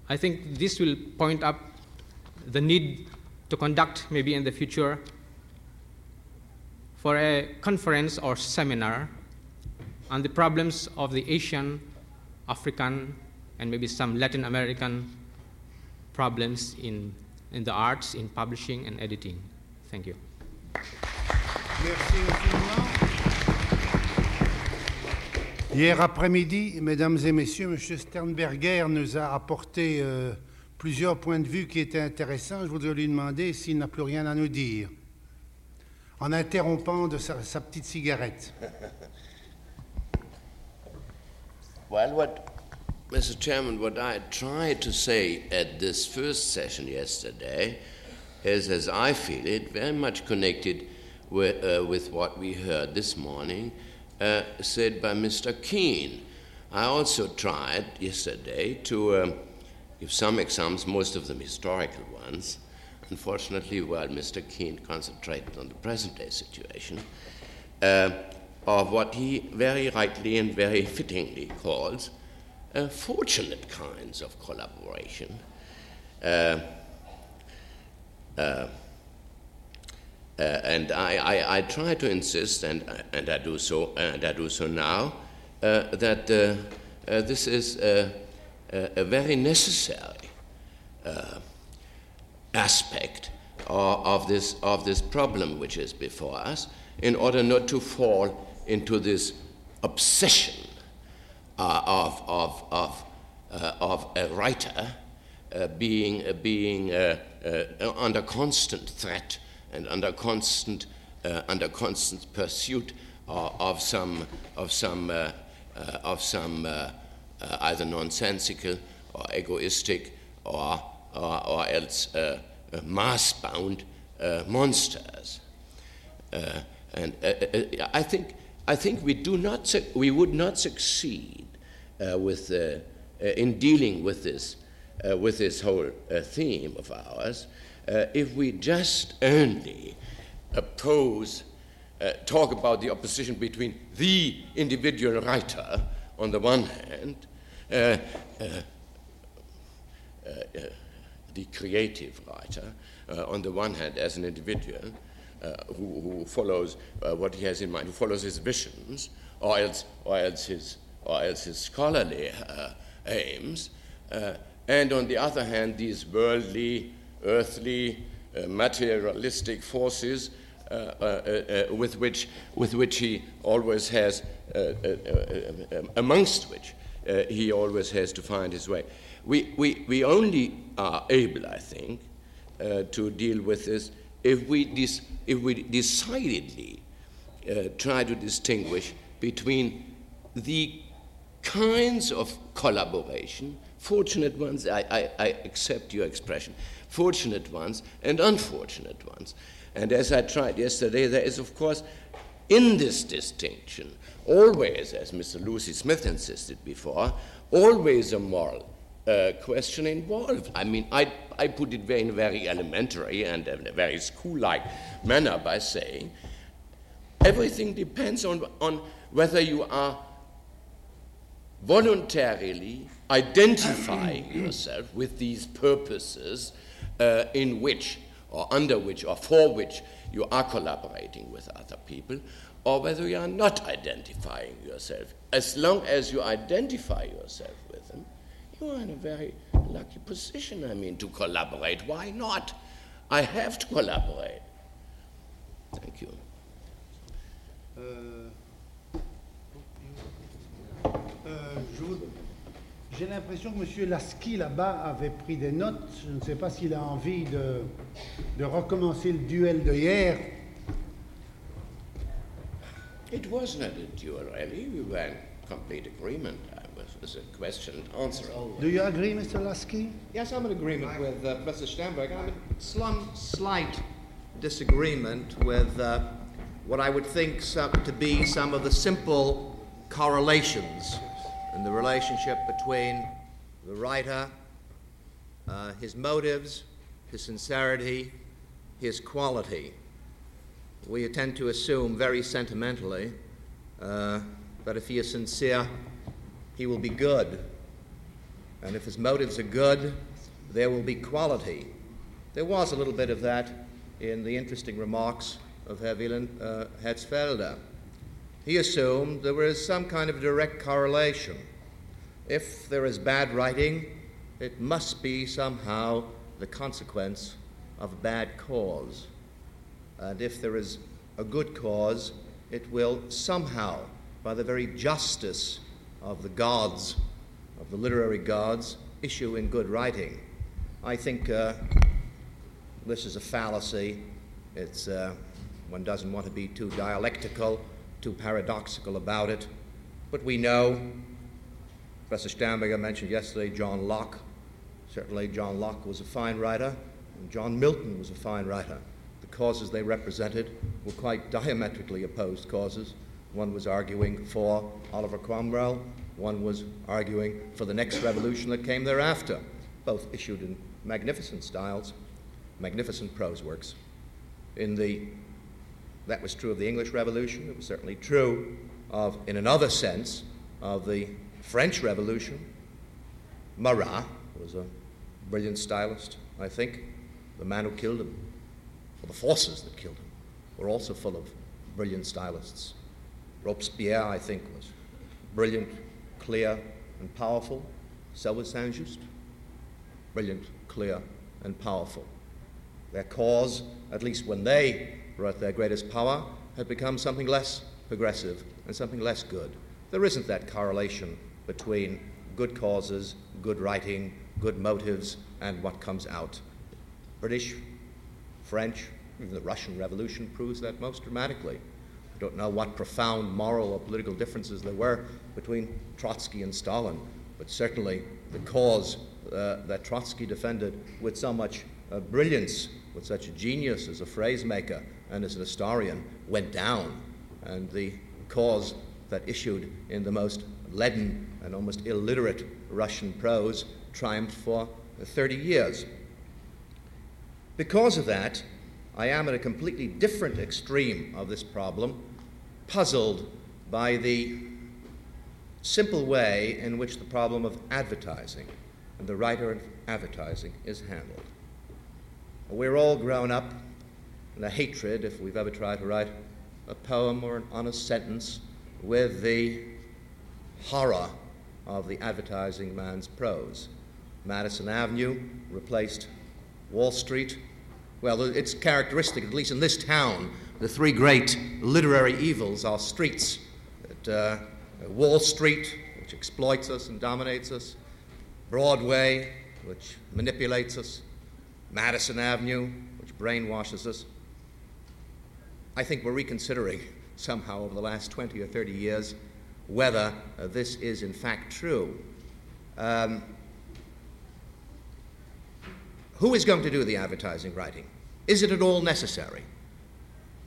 I think this will point up the need to conduct, maybe in the future, for a conference or seminar on the problems of the Asian, African, and maybe some Latin American problems in, in the arts, in publishing and editing. Thank you. Merci infiniment. Hier après-midi, mesdames et messieurs, M. Sternberger nous a apporté euh, plusieurs points de vue qui étaient intéressants. Je voudrais lui demander s'il n'a plus rien à nous dire, en interrompant de sa, sa petite cigarette. Well, what, Mr. Chairman, what I tried to say at this first session yesterday is, as I feel it, very much connected with, uh, with what we heard this morning, uh, said by Mr. Keene. I also tried yesterday to um, give some examples, most of them historical ones. Unfortunately, while Mr. Keene concentrated on the present day situation, uh, of what he very rightly and very fittingly calls uh, fortunate kinds of collaboration. Uh, uh, uh, and I, I, I, try to insist, and, and I do so, and I do so now, uh, that this is a very necessary aspect of, of, this, of this problem which is before us, in order not to fall into this obsession uh, of, of, of, uh, of a writer uh, being, being under constant threat and under constant, uh, under constant pursuit of, some, of some, uh, uh, of some uh, uh, either nonsensical or egoistic or, or, or else mass bound monsters. and I, think, I think we, do not su- we would not succeed with, in dealing with this, with this whole theme of ours uh, if we just only oppose uh, talk about the opposition between the individual writer on the one hand, uh, uh, uh, uh the creative writer uh, on the one hand as an individual uh, who, who, follows uh, what he has in mind, who follows his visions, or else, or else, his, or else his scholarly uh, aims, and on the other hand, these worldly, earthly, materialistic forces uh, uh, uh, with, which, with which he always has, um, amongst which he always has to find his way. We, we, we only are able, I think, uh, to deal with this if we, dis- if we decidedly uh, try to distinguish between the kinds of collaboration, fortunate ones, I, I, I, accept your expression, fortunate ones and unfortunate ones, and as I tried yesterday, there is, of course, in this distinction, always, as Mr. Lucie-Smith insisted before, always a moral uh, question involved. I mean, I, I put it very, in a very elementary and a very school like manner by saying everything depends on, on whether you are voluntarily identifying yourself with these purposes uh, in which or under which or for which you are collaborating with other people, or whether you are not identifying yourself. As long as you identify yourself with them, you are in a very lucky position, I mean, to collaborate. Why not? I have to collaborate. Thank you. Uh, uh, J'ai l'impression que M. Lasky, là-bas, avait pris des notes. Je ne sais pas s'il a envie de, de recommencer le duel de hier. It wasn't a duel, really. We were in complete agreement. It a question and answer. Do you agree, Mr. Lasky? Yes, I'm in agreement with uh, Professor Sternberger. I'm in some slight disagreement with uh, what I would think some, to be some of the simple correlations and the relationship between the writer, uh, his motives, his sincerity, his quality. We tend to assume very sentimentally uh, that if he is sincere, he will be good. And if his motives are good, there will be quality. There was a little bit of that in the interesting remarks of Herr Wieland uh, Herzfelde he assumed there was some kind of direct correlation. If there is bad writing, it must be somehow the consequence of a bad cause. And if there is a good cause, it will somehow, by the very justice of the gods, of the literary gods, issue in good writing. I think uh, this is a fallacy. It's, uh, one doesn't want to be too dialectical too paradoxical about it. But we know, Professor Sternberger mentioned yesterday John Locke. Certainly, John Locke was a fine writer, and John Milton was a fine writer. The causes they represented were quite diametrically opposed causes. One was arguing for Oliver Cromwell, one was arguing for the next revolution that came thereafter, both issued in magnificent styles, magnificent prose works. In the that was true of the English Revolution. It was certainly true of, in another sense, of the French Revolution. Marat was a brilliant stylist, I think. The man who killed him, or the forces that killed him, were also full of brilliant stylists. Robespierre, I think, was brilliant, clear, and powerful. So was Saint Just. Brilliant, clear, and powerful. Their cause, at least when they were at their greatest power, had become something less progressive and something less good. There isn't that correlation between good causes, good writing, good motives, and what comes out. British, French, even the Russian Revolution proves that most dramatically. I don't know what profound moral or political differences there were between Trotsky and Stalin, but certainly the cause uh, that Trotsky defended with so much uh, brilliance, with such genius as a phrase maker, and as an historian went down, and the cause that issued in the most leaden and almost illiterate Russian prose triumphed for 30 years. Because of that, I am at a completely different extreme of this problem, puzzled by the simple way in which the problem of advertising and the writer of advertising is handled. We're all grown up in the hatred, if we've ever tried to write a poem or an honest sentence, with the horror of the advertising man's prose. Madison Avenue replaced Wall Street. Well, it's characteristic, at least in this town, the three great literary evils are streets. Uh, Wall Street, which exploits us and dominates us, Broadway, which manipulates us, Madison Avenue, which brainwashes us. I think we're reconsidering somehow over the last 20 or 30 years whether uh, this is in fact true. Um, who is going to do the advertising writing? Is it at all necessary?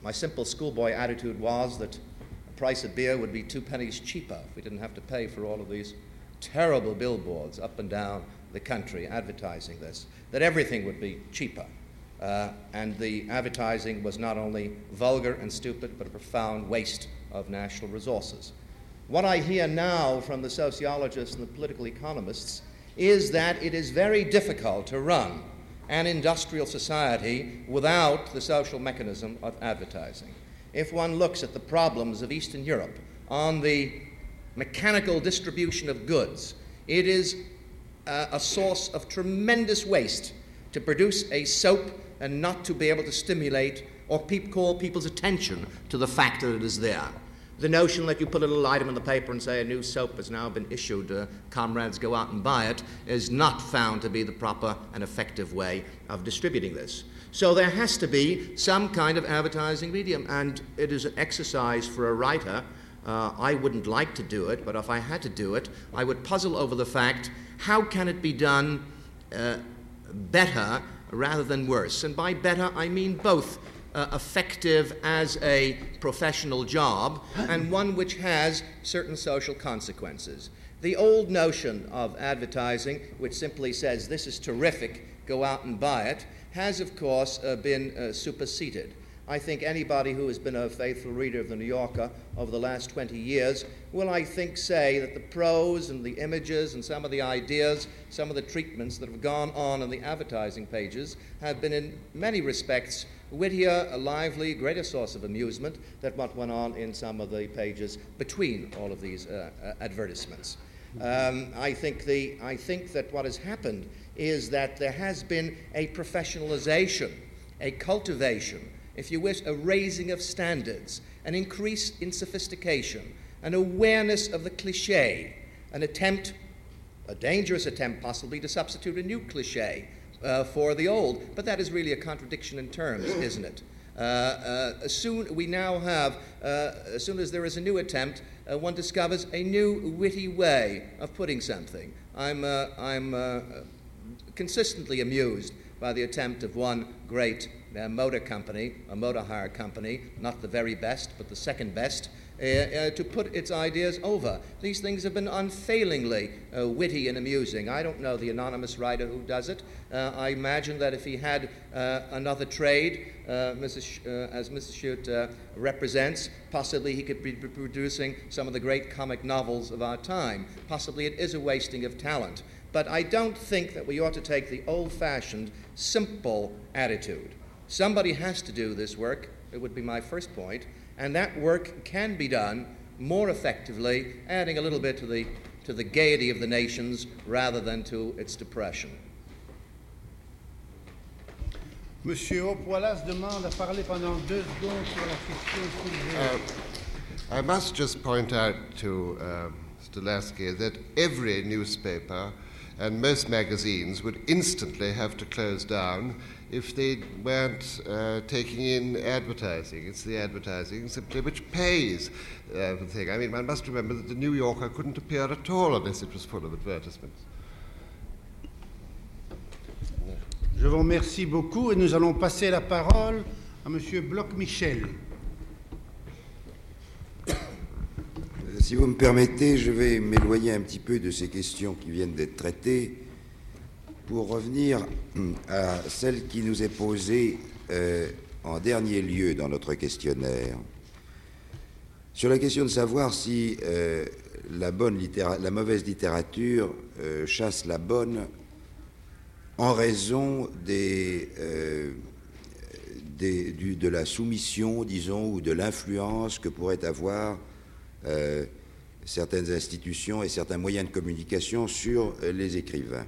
My simple schoolboy attitude was that the price of beer would be two pennies cheaper if we didn't have to pay for all of these terrible billboards up and down the country advertising this, that everything would be cheaper. Uh, and the advertising was not only vulgar and stupid, but a profound waste of national resources. What I hear now from the sociologists and the political economists is that it is very difficult to run an industrial society without the social mechanism of advertising. If one looks at the problems of Eastern Europe on the mechanical distribution of goods, it is uh, a source of tremendous waste to produce a soap and not to be able to stimulate or pe- call people's attention to the fact that it is there. The notion that you put a little item in the paper and say a new soap has now been issued, uh, comrades go out and buy it, is not found to be the proper and effective way of distributing this. So there has to be some kind of advertising medium, and it is an exercise for a writer. Uh, I wouldn't like to do it, but if I had to do it, I would puzzle over the fact how can it be done uh, better rather than worse? And by better, I mean both uh, effective as a professional job and one which has certain social consequences. The old notion of advertising, which simply says, This is terrific, go out and buy it, has, of course, uh, been uh, superseded. I think anybody who has been a faithful reader of the New Yorker over the last 20 years will, I think, say that the prose and the images and some of the ideas, some of the treatments that have gone on in the advertising pages have been, in many respects, wittier, a lively, greater source of amusement than what went on in some of the pages between all of these uh, uh, advertisements. Um, I, think the, I think that what has happened is that there has been a professionalization, a cultivation, if you wish, a raising of standards, an increase in sophistication, an awareness of the cliche, an attempt, a dangerous attempt possibly, to substitute a new cliche uh, for the old. But that is really a contradiction in terms, isn't it? Uh, uh, soon we now have, uh, as soon as there is a new attempt, uh, one discovers a new witty way of putting something. I'm, I'm consistently amused by the attempt of one great motor company, a motor hire company, not the very best, but the second best, uh, uh, to put its ideas over. These things have been unfailingly uh, witty and amusing. I don't know the anonymous writer who does it. Uh, I imagine that if he had uh, another trade, Mrs. Sh- as Mrs. Chute represents, possibly he could be producing some of the great comic novels of our time. Possibly it is a wasting of talent. But I don't think that we ought to take the old fashioned, simple attitude. Somebody has to do this work, it would be my first point, and that work can be done more effectively, adding a little bit to the, to the gaiety of the nations rather than to its depression. Monsieur Opoilas demande à parler pendant deux secondes sur la question soulevée. Uh, I must just point out to uh, Stolaski that every newspaper and most magazines would instantly have to close down if they weren't uh, taking in advertising. It's the advertising simply which pays uh, the thing. I mean, one must remember that the New Yorker couldn't appear at all unless it was full of advertisements. Je vous remercie beaucoup et nous allons passer la parole à Monsieur Bloch-Michel. Si vous me permettez, je vais m'éloigner un petit peu de ces questions qui viennent d'être traitées pour revenir à celle qui nous est posée euh, en dernier lieu dans notre questionnaire sur la question de savoir si euh, la, mauvaise littérature euh, chasse la bonne en raison de la soumission, disons, ou de l'influence que pourraient avoir certaines institutions et certains moyens de communication sur les écrivains.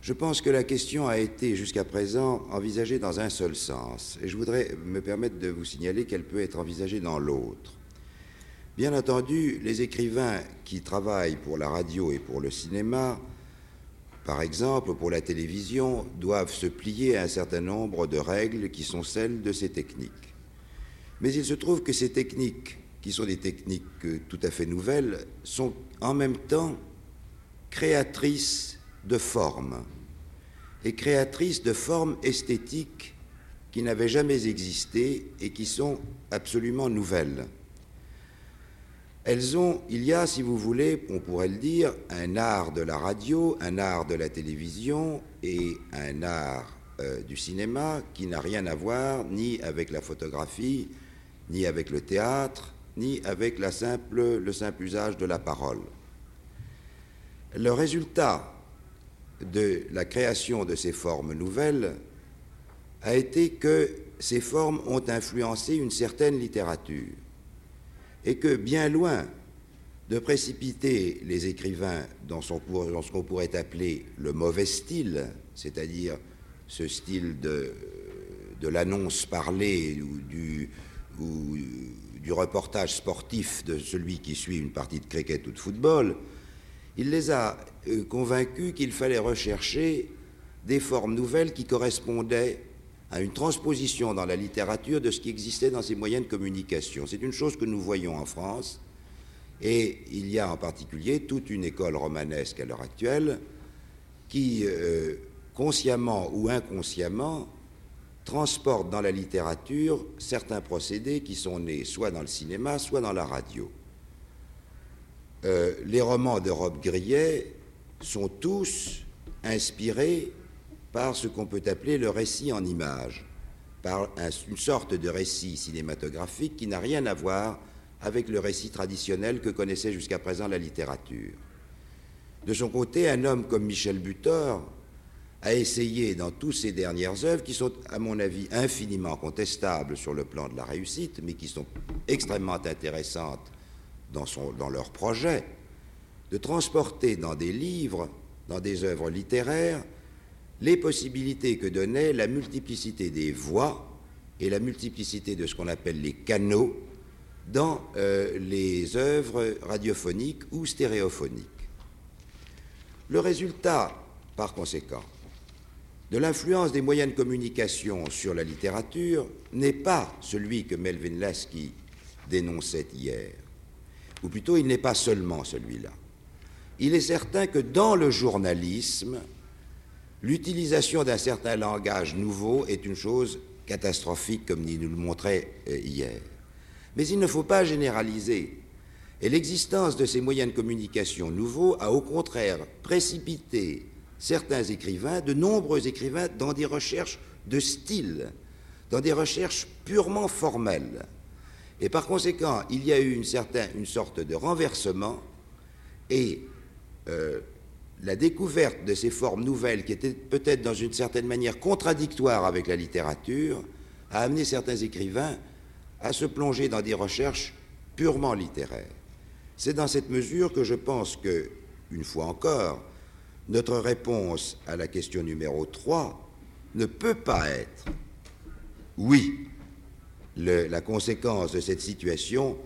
Je pense que la question a été jusqu'à présent envisagée dans un seul sens, et je voudrais me permettre de vous signaler qu'elle peut être envisagée dans l'autre. Bien entendu, les écrivains qui travaillent pour la radio et pour le cinéma, par exemple pour la télévision, doivent se plier à un certain nombre de règles qui sont celles de ces techniques. Mais il se trouve que ces techniques, qui sont des techniques tout à fait nouvelles, sont en même temps créatrices de formes et créatrices de formes esthétiques qui n'avaient jamais existé et qui sont absolument nouvelles. Elles ont, il y a, si vous voulez, on pourrait le dire, un art de la radio, un art de la télévision et un art euh, du cinéma qui n'a rien à voir ni avec la photographie, ni avec le théâtre, ni avec le simple usage de la parole. Le résultat de la création de ces formes nouvelles a été que ces formes ont influencé une certaine littérature et que bien loin de précipiter les écrivains dans, ce qu'on pourrait appeler le mauvais style, c'est-à-dire ce style de, l'annonce parlée ou du, ou du reportage sportif de celui qui suit une partie de cricket ou de football, il les a euh, convaincus qu'il fallait rechercher des formes nouvelles qui correspondaient à une transposition dans la littérature de ce qui existait dans ces moyens de communication. C'est une chose que nous voyons en France, et il y a en particulier toute une école romanesque à l'heure actuelle qui, euh, consciemment ou inconsciemment, transporte dans la littérature certains procédés qui sont nés soit dans le cinéma, soit dans la radio. Euh, les romans de Rob Grillet sont tous inspirés par ce qu'on peut appeler le récit en images, par une sorte de récit cinématographique qui n'a rien à voir avec le récit traditionnel que connaissait jusqu'à présent la littérature. De son côté, un homme comme Michel Butor a essayé dans toutes ses dernières œuvres, qui sont à mon avis infiniment contestables sur le plan de la réussite, mais qui sont extrêmement intéressantes dans, leur projet, de transporter dans des livres, dans des œuvres littéraires, les possibilités que donnait la multiplicité des voix et la multiplicité de ce qu'on appelle les canaux dans euh, les œuvres radiophoniques ou stéréophoniques. Le résultat, par conséquent, de l'influence des moyens de communication sur la littérature n'est pas celui que Melvin Lasky dénonçait hier ou plutôt il n'est pas seulement celui-là. Il est certain que dans le journalisme, l'utilisation d'un certain langage nouveau est une chose catastrophique, comme il nous le montrait euh, hier. Mais il ne faut pas généraliser. Et l'existence de ces moyens de communication nouveaux a au contraire précipité certains écrivains, de nombreux écrivains, dans des recherches de style, dans des recherches purement formelles. Et par conséquent, il y a eu une, une sorte de renversement et euh, la découverte de ces formes nouvelles qui étaient peut-être dans une certaine manière contradictoires avec la littérature a amené certains écrivains à se plonger dans des recherches purement littéraires. C'est dans cette mesure que je pense que, une fois encore, notre réponse à la question numéro 3 ne peut pas être oui, la conséquence de cette situation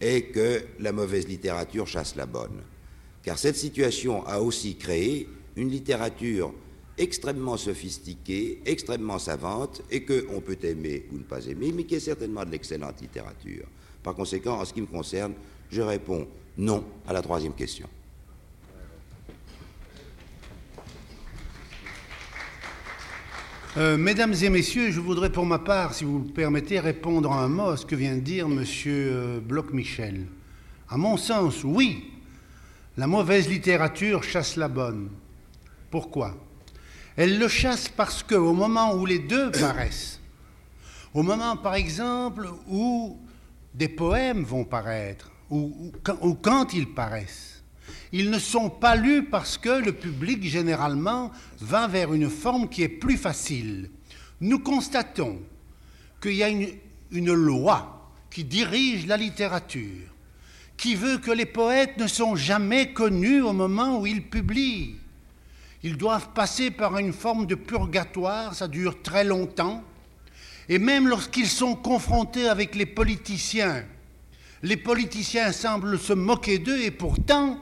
est que la mauvaise littérature chasse la bonne. Car cette situation a aussi créé une littérature extrêmement sophistiquée, extrêmement savante, et qu'on peut aimer ou ne pas aimer, mais qui est certainement de l'excellente littérature. Par conséquent, en ce qui me concerne, je réponds non à la troisième question. Euh, mesdames et messieurs, je voudrais pour ma part, si vous me permettez, répondre à un mot à ce que vient de dire M. Euh, Bloch-Michel. À mon sens, oui, la mauvaise littérature chasse la bonne. Pourquoi? Elle le chasse parce qu'au moment où les deux paraissent, Au moment, par exemple, où des poèmes vont paraître, ou quand ils paraissent, ils ne sont pas lus parce que le public, généralement, va vers une forme qui est plus facile. Nous constatons qu'il y a une, loi qui dirige la littérature, qui veut que les poètes ne sont jamais connus au moment où ils publient. Ils doivent passer par une forme de purgatoire, ça dure très longtemps, et même lorsqu'ils sont confrontés avec les politiciens, les politiciens semblent se moquer d'eux, et pourtant,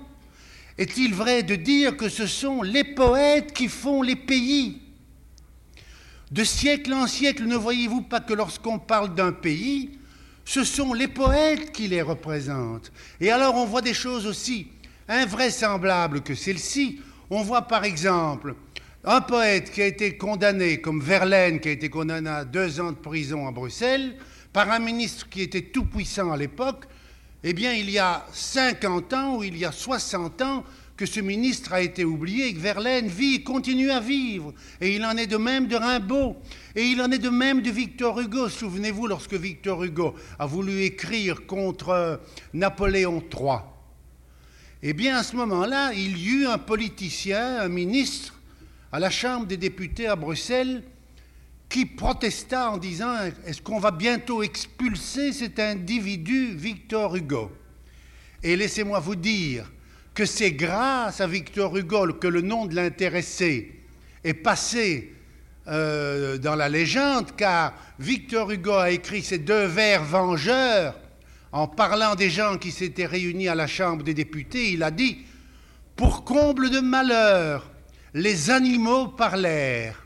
est-il vrai de dire que ce sont les poètes qui font les pays? De siècle en siècle, ne voyez-vous pas que lorsqu'on parle d'un pays, ce sont les poètes qui les représentent? Et alors on voit des choses aussi invraisemblables que celles-ci. On voit par exemple un poète qui a été condamné, comme Verlaine, qui a été condamné à deux ans de prison à Bruxelles, par un ministre qui était tout puissant à l'époque, eh bien, il y a 50 ans ou il y a 60 ans que ce ministre a été oublié et que Verlaine vit continue à vivre. Et il en est de même de Rimbaud. Et il en est de même de Victor Hugo. Souvenez-vous, lorsque Victor Hugo a voulu écrire contre Napoléon III, eh bien, à ce moment-là, il y eut un politicien, un ministre, à la Chambre des députés à Bruxelles, qui protesta en disant Est-ce qu'on va bientôt expulser cet individu, Victor Hugo? Et laissez-moi vous dire que c'est grâce à Victor Hugo que le nom de l'intéressé est passé euh, dans la légende, car Victor Hugo a écrit ces deux vers vengeurs en parlant des gens qui s'étaient réunis à la Chambre des députés. Il a dit Pour comble de malheur, les animaux parlèrent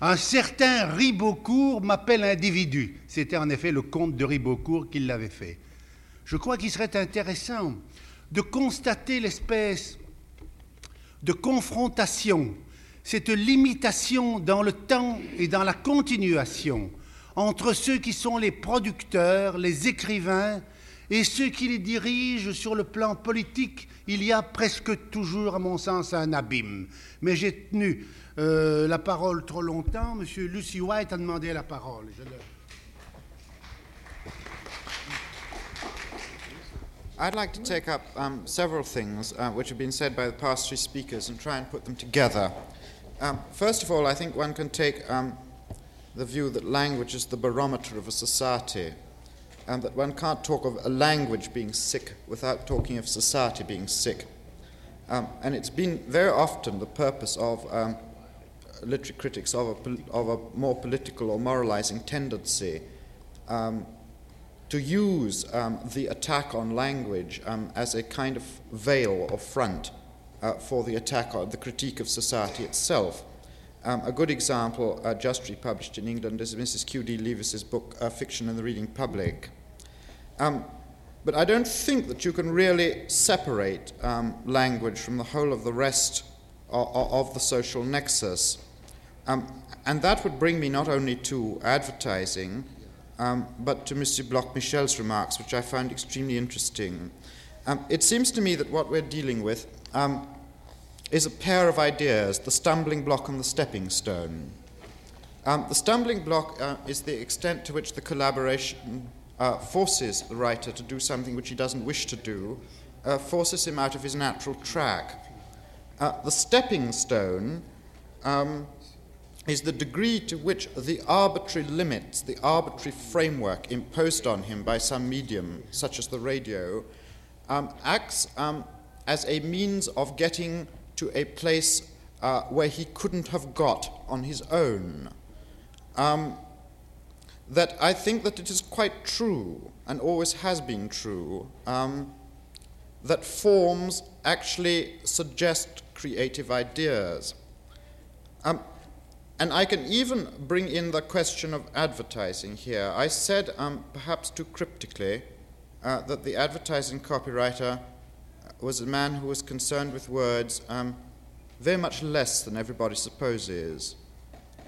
un certain Ribeaucourt m'appelle individu. C'était en effet le comte de Ribeaucourt qui l'avait fait. Je crois qu'il serait intéressant de constater l'espèce de confrontation, cette limitation dans le temps et dans la continuation entre ceux qui sont les producteurs, les écrivains, et ceux qui les dirigent sur le plan politique. Il y a presque toujours, à mon sens, un abîme. Mais j'ai tenu euh, la parole trop longtemps. Monsieur Lucy White a demandé la parole. Je le... I'd like to take up um, several things uh, which have been said by the past three speakers and try and put them together. Um, first of all, I think one can take um, the view that language is the barometer of a society, and that one can't talk of a language being sick without talking of society being sick. Um, and it's been very often the purpose of um, literary critics of a, of a more political or moralizing tendency um, to use um, the attack on language um, as a kind of veil or front uh, for the attack on the critique of society itself. Um, a good example, uh, just republished in England, is Mrs. Q.D. Leavis's book, uh, Fiction and the Reading Public. Um, but I don't think that you can really separate um, language from the whole of the rest of, of the social nexus. Um, and that would bring me not only to advertising, um, but to Mr. Bloch Michel's remarks, which I found extremely interesting. Um, it seems to me that what we're dealing with um, is a pair of ideas the stumbling block and the stepping stone. Um, the stumbling block uh, is the extent to which the collaboration uh, forces the writer to do something which he doesn't wish to do, uh, forces him out of his natural track. Uh, the stepping stone um, is the degree to which the arbitrary limits, the arbitrary framework imposed on him by some medium, such as the radio, um, acts um, as a means of getting to a place uh, where he couldn't have got on his own. Um, that I think that it is quite true, and always has been true, um, that forms actually suggest creative ideas. Um, and I can even bring in the question of advertising here. I said, um, perhaps too cryptically, uh, that the advertising copywriter was a man who was concerned with words um, very much less than everybody supposes.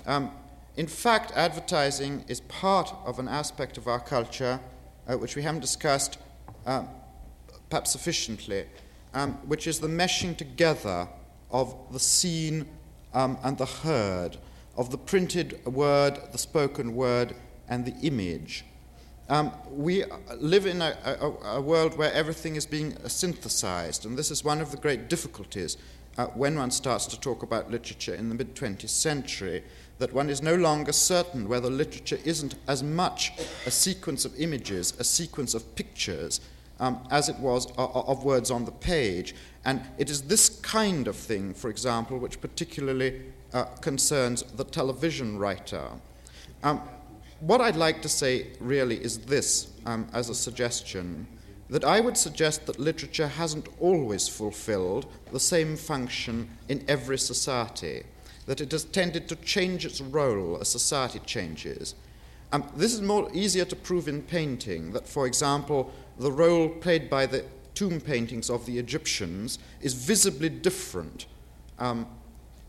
Um, in fact, advertising is part of an aspect of our culture uh, which we haven't discussed uh, perhaps sufficiently, um, which is the meshing together of the seen um, and the heard of the printed word, the spoken word, and the image. Um, we live in a, a, a, world where everything is being synthesized, and this is one of the great difficulties uh, when one starts to talk about literature in the mid 20th century, that one is no longer certain whether literature isn't as much a sequence of images, a sequence of pictures, um, as it was uh, of words on the page. And it is this kind of thing, for example, which particularly uh, concerns the television writer. Um, what I'd like to say really is this um, as a suggestion that I would suggest that literature hasn't always fulfilled the same function in every society, that it has tended to change its role as society changes. Um, this is more easier to prove in painting, that, for example, the role played by the tomb paintings of the Egyptians is visibly different um,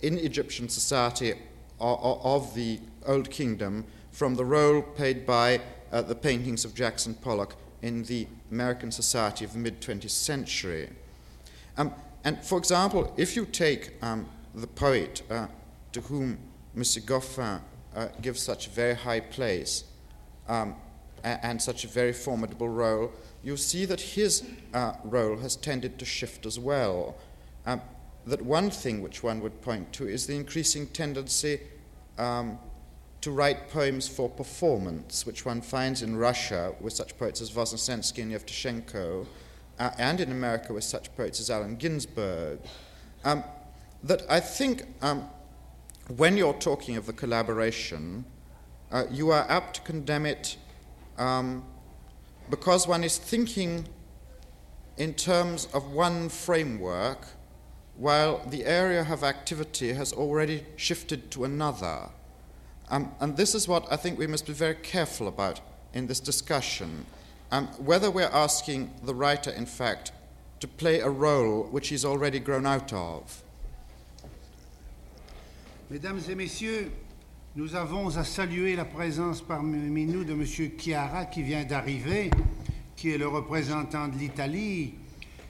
in Egyptian society of the Old Kingdom from the role played by uh, the paintings of Jackson Pollock in the American society of the mid 20th century. Um, and for example, if you take um, the poet uh, to whom M. Goffin uh, gives such a very high place um, and such a very formidable role, you see that his uh, role has tended to shift as well. That one thing which one would point to is the increasing tendency um, to write poems for performance, which one finds in Russia with such poets as Voznesensky and Yevtushenko, uh, and in America with such poets as Allen Ginsberg. Um, that I think um, when you're talking of the collaboration, uh, you are apt to condemn it um, because one is thinking in terms of one framework while the area of activity has already shifted to another. Um, and this is what I think we must be very careful about in this discussion. Um, whether we're asking the writer, in fact, to play a role which he's already grown out of. Mesdames et messieurs, nous avons à saluer la présence parmi nous de M. Chiara qui vient d'arriver, qui est le représentant de l'Italie.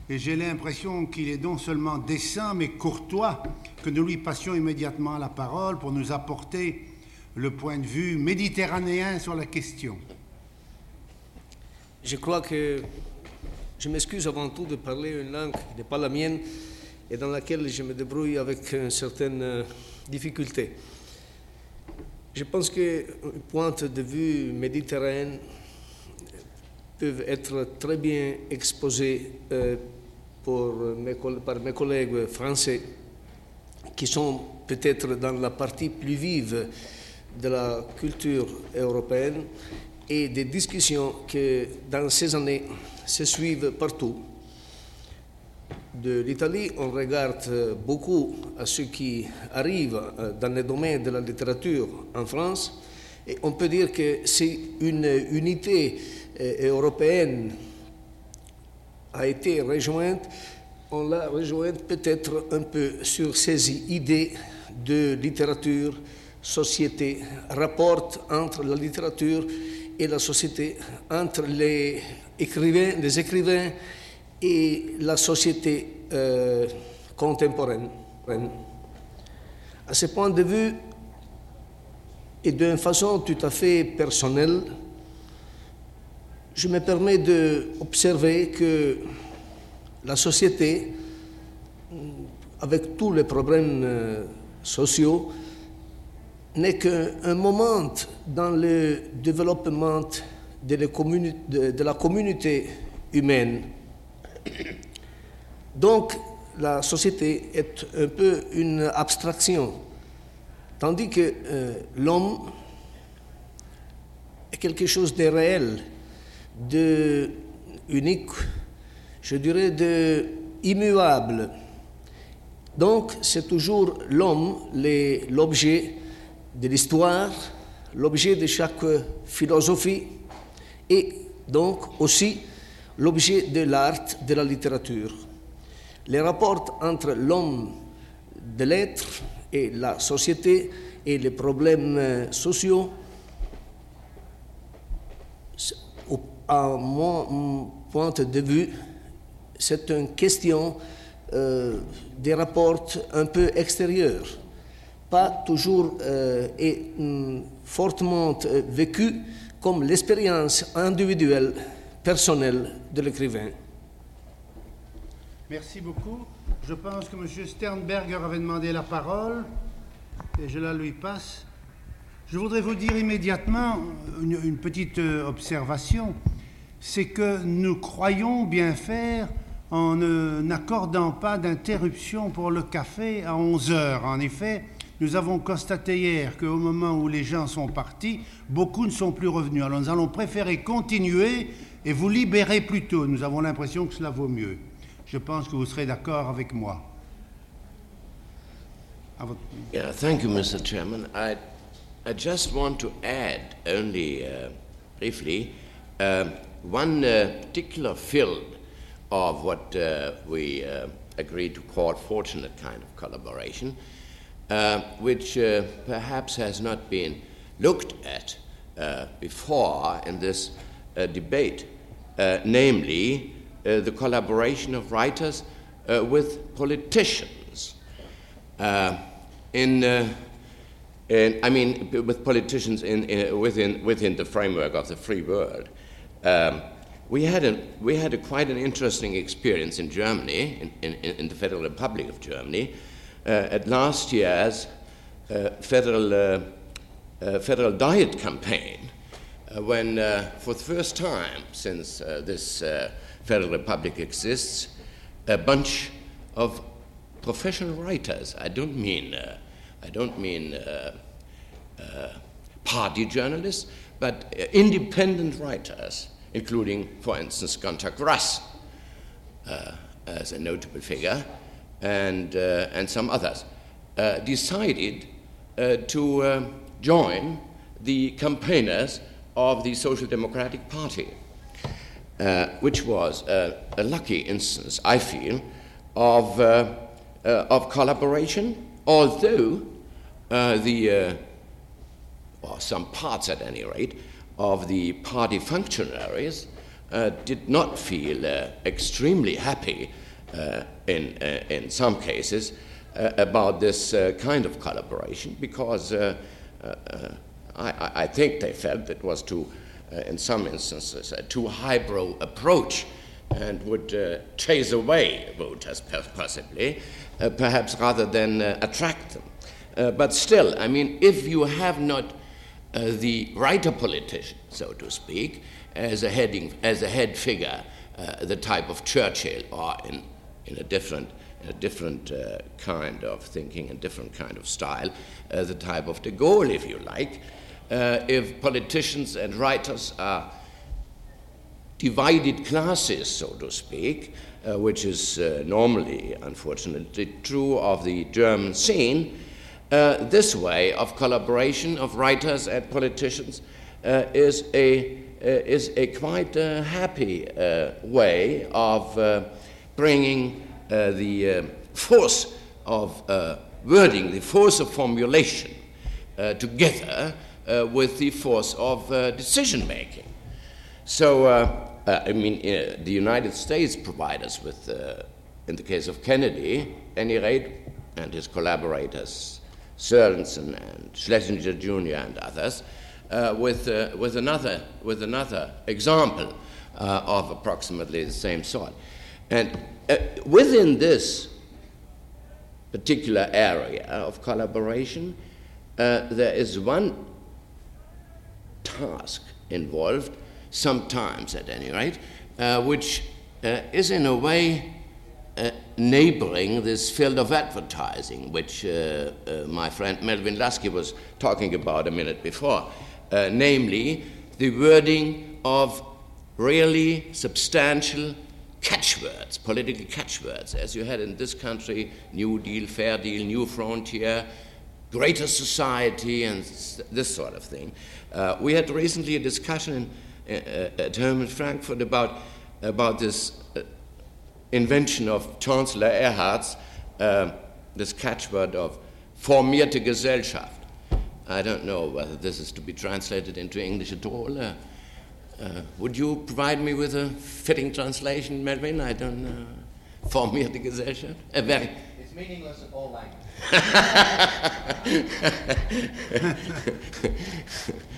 Et j'ai l'impression qu'il est non seulement décent, mais courtois, que nous lui passions immédiatement la parole pour nous apporter le point de vue méditerranéen sur la question. Je crois que je m'excuse avant tout de parler une langue qui n'est pas la mienne et dans laquelle je me débrouille avec une certaine euh, difficulté. Je pense que points de vue méditerranéen peuvent être très bien exposés euh, par mes collègues français qui sont peut-être dans la partie plus vive de la culture européenne et des discussions que dans ces années se suivent partout. De l'Italie, on regarde beaucoup à ce qui arrive dans le domaine de la littérature en France et on peut dire que c'est une unité euh, européenne a été rejointe, on l'a rejointe peut-être un peu sur ces idées de littérature, société, rapport entre la littérature et la société, entre les écrivains, les écrivains et la société euh, contemporaine. À ce point de vue, et d'une façon tout à fait personnelle, je me permets d'observer que la société, avec tous les problèmes euh, sociaux, n'est qu'un moment dans le développement de la, communauté humaine. Donc, la société est un peu une abstraction, tandis que euh, l'homme est quelque chose de réel, de unique, je dirais de immuable. Donc, c'est toujours l'homme l'objet de l'histoire, l'objet de chaque philosophie et donc aussi l'objet de l'art, de la littérature. Les rapports entre l'homme de l'être et la société et les problèmes sociaux, à mon point de vue, c'est une question euh, des rapports un peu extérieurs pas toujours euh, est mm, fortement euh, vécue comme l'expérience individuelle, personnelle de l'écrivain. Merci beaucoup. Je pense que M. Sternberger avait demandé la parole et je la lui passe. Je voudrais vous dire immédiatement une, petite euh, observation. C'est que nous croyons bien faire en n'accordant pas d'interruption pour le café à 11 heures. En effet, nous avons constaté hier qu'au moment où les gens sont partis, beaucoup ne sont plus revenus. Alors nous allons préférer continuer et vous libérer plus tôt. Nous avons l'impression que cela vaut mieux. Je pense que vous serez d'accord avec moi. À votre- Yeah, thank I just want to add only uh, briefly uh, one uh, particular field of what uh, we uh, agreed to call fortunate kind of collaboration, uh, which perhaps has not been looked at before in this debate, namely the collaboration of writers with politicians. In, in, I mean, with politicians in, in, within, within the framework of the free world. Um, we had, a, we had a quite an interesting experience in Germany, in, in, in the Federal Republic of Germany, uh, at last year's uh, federal, uh, uh, federal diet campaign, uh, when, uh, for the first time since this Federal Republic exists, a bunch of professional writers. I don't mean, I don't mean uh, uh, party journalists, but uh, independent writers, including, for instance, Gunter Grass uh, as a notable figure, and, uh, and some others, uh, decided uh, to uh, join the campaigners of the Social Democratic Party uh, which was a, a lucky instance, I feel, of, uh, uh, of collaboration, although uh, the, uh, or some parts at any rate, of the party functionaries uh, did not feel uh, extremely happy uh, in, in some cases about this kind of collaboration because I, I- think they felt it was too, in some instances, a too highbrow approach and would uh, chase away voters possibly, uh, perhaps rather than uh, attract them. Uh, but still, I mean, if you have not uh, the writer politician, so to speak, as a heading, as a head figure, uh, the type of Churchill, or in, in a different, in a different uh, kind of thinking and different kind of style, uh, the type of De Gaulle, if you like. Uh, if politicians and writers are divided classes, so to speak, which is normally, unfortunately, true of the German scene, uh, this way of collaboration of writers and politicians uh, is, a, uh, is a quite uh, happy uh, way of bringing the force of wording, the force of formulation together with the force of decision making. So, uh, I mean, uh, the United States provide us with, uh, in the case of Kennedy, any rate, and his collaborators, Sorensen and Schlesinger Jr. and others, uh, with, uh, with, another, with another example uh, of approximately the same sort. And uh, within this particular area of collaboration, uh, there is one task involved, sometimes at any rate, uh, which is in a way uh, neighboring this field of advertising, which uh, uh, my friend Melvin Lasky was talking about a minute before, namely the wording of really substantial catchwords, political catchwords, as you had in this country New Deal, Fair Deal, New Frontier, greater society, and this sort of thing. Uh, we had recently a discussion in, uh, at home in Frankfurt about, about this uh, invention of Chancellor Erhard's, uh, this catchword of formierte Gesellschaft. I don't know whether this is to be translated into English at all. Uh, uh, would you provide me with a fitting translation, Melvin? I don't know. formierte Gesellschaft? A very It's meaningless in all languages.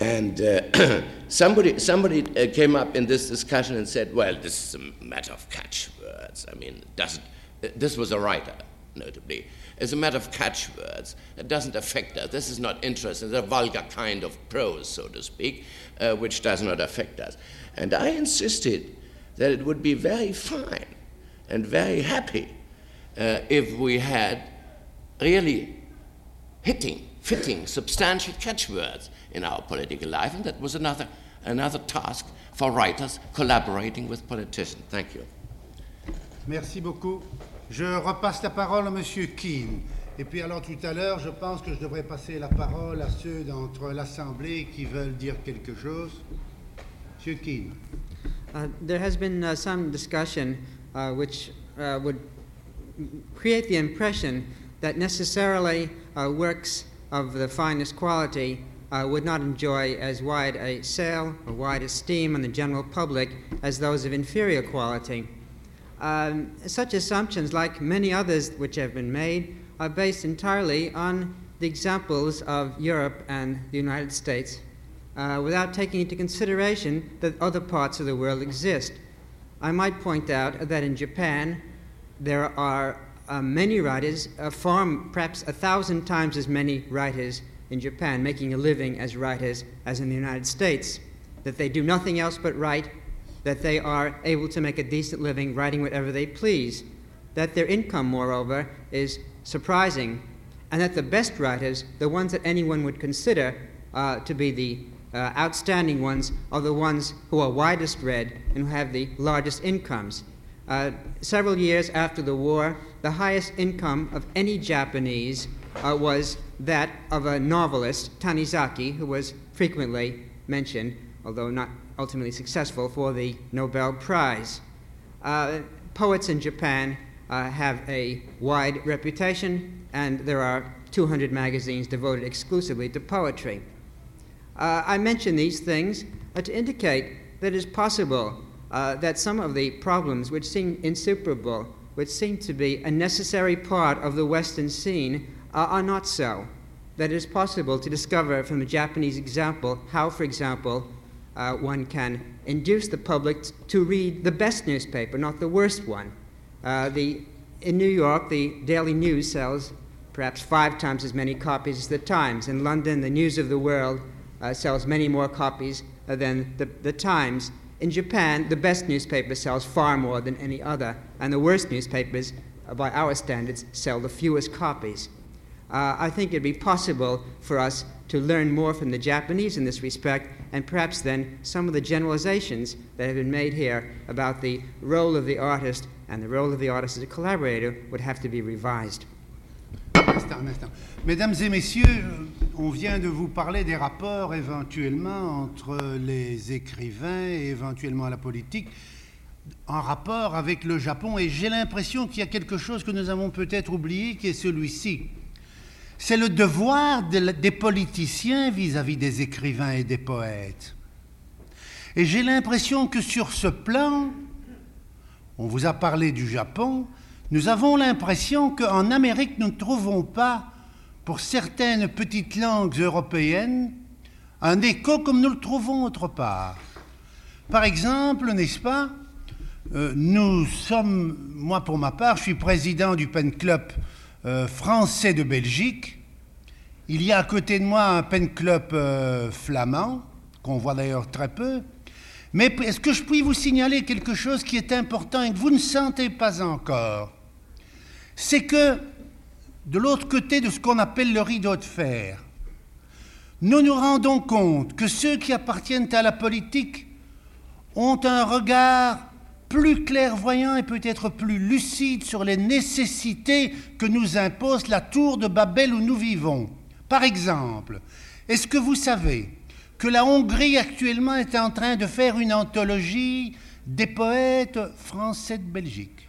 and uh, somebody, somebody uh, came up in this discussion and said, well, this is a matter of catchwords. I mean, doesn't, this was a writer, notably. It's a matter of catchwords. It doesn't affect us. This is not interesting. It's a vulgar kind of prose, so to speak, uh, which does not affect us. And I insisted that it would be very fine and very happy uh, if we had really hitting, fitting, substantial catchwords in our political life, and that was another, another task for writers collaborating with politicians. Thank you. Merci beaucoup. Je repasse la parole à Monsieur Keane. Et puis alors tout à l'heure, je pense que je devrais passer la parole à ceux d'entre l'Assemblée qui veulent dire quelque chose. Monsieur Keane. Uh, there has been uh, some discussion uh, which uh, would create the impression that necessarily works of the finest quality would not enjoy as wide a sale or wide esteem in the general public as those of inferior quality. Um, such assumptions, like many others which have been made, are based entirely on the examples of Europe and the United States uh, without taking into consideration that other parts of the world exist. I might point out that in Japan, there are uh, many writers, uh, far, perhaps a thousand times as many writers in Japan making a living as writers as in the United States, that they do nothing else but write, that they are able to make a decent living writing whatever they please, that their income, moreover, is surprising, and that the best writers, the ones that anyone would consider uh, to be the uh, outstanding ones, are the ones who are widest read and who have the largest incomes. Uh, several years after the war, the highest income of any Japanese uh, was that of a novelist, Tanizaki, who was frequently mentioned, although not ultimately successful, for the Nobel Prize. Uh, poets in Japan uh, have a wide reputation, and there are 200 magazines devoted exclusively to poetry. Uh, I mention these things uh, to indicate that it is possible uh, that some of the problems which seem insuperable, which seem to be a necessary part of the Western scene, uh, are not so. That it is possible to discover from the Japanese example how, for example, uh, one can induce the public to read the best newspaper, not the worst one. Uh, the, in New York, the Daily News sells perhaps five times as many copies as the Times. In London, the News of the World uh, sells many more copies uh, than the, the Times. In Japan, the best newspaper sells far more than any other, and the worst newspapers, uh, by our standards, sell the fewest copies. Uh, I think it'd be possible for us to learn more from the Japanese in this respect, and perhaps then some of the generalizations that have been made here about the role of the artist and the role of the artist as a collaborator would have to be revised. Instant, instant. Mesdames et messieurs, on vient de vous parler des rapports éventuellement entre les écrivains et éventuellement la politique en rapport avec le Japon et j'ai l'impression qu'il y a quelque chose que nous avons peut-être oublié qui est celui-ci. C'est le devoir de- des politiciens vis-à-vis des écrivains et des poètes. Et j'ai l'impression que sur ce plan, on vous a parlé du Japon, nous avons l'impression qu'en Amérique, nous ne trouvons pas, pour certaines petites langues européennes, un écho comme nous le trouvons autre part. Par exemple, n'est-ce pas, euh, nous sommes, moi pour ma part, je suis président du Pen Club euh, français de Belgique. Il y a à côté de moi un Pen Club euh, flamand, qu'on voit d'ailleurs très peu. Mais est-ce que je puis vous signaler quelque chose qui est important et que vous ne sentez pas encore? C'est que de l'autre côté de ce qu'on appelle le rideau de fer, nous nous rendons compte que ceux qui appartiennent à la politique ont un regard plus clairvoyant et peut-être plus lucide sur les nécessités que nous impose la tour de Babel où nous vivons. Par exemple, est-ce que vous savez que la Hongrie actuellement est en train de faire une anthologie des poètes français de Belgique?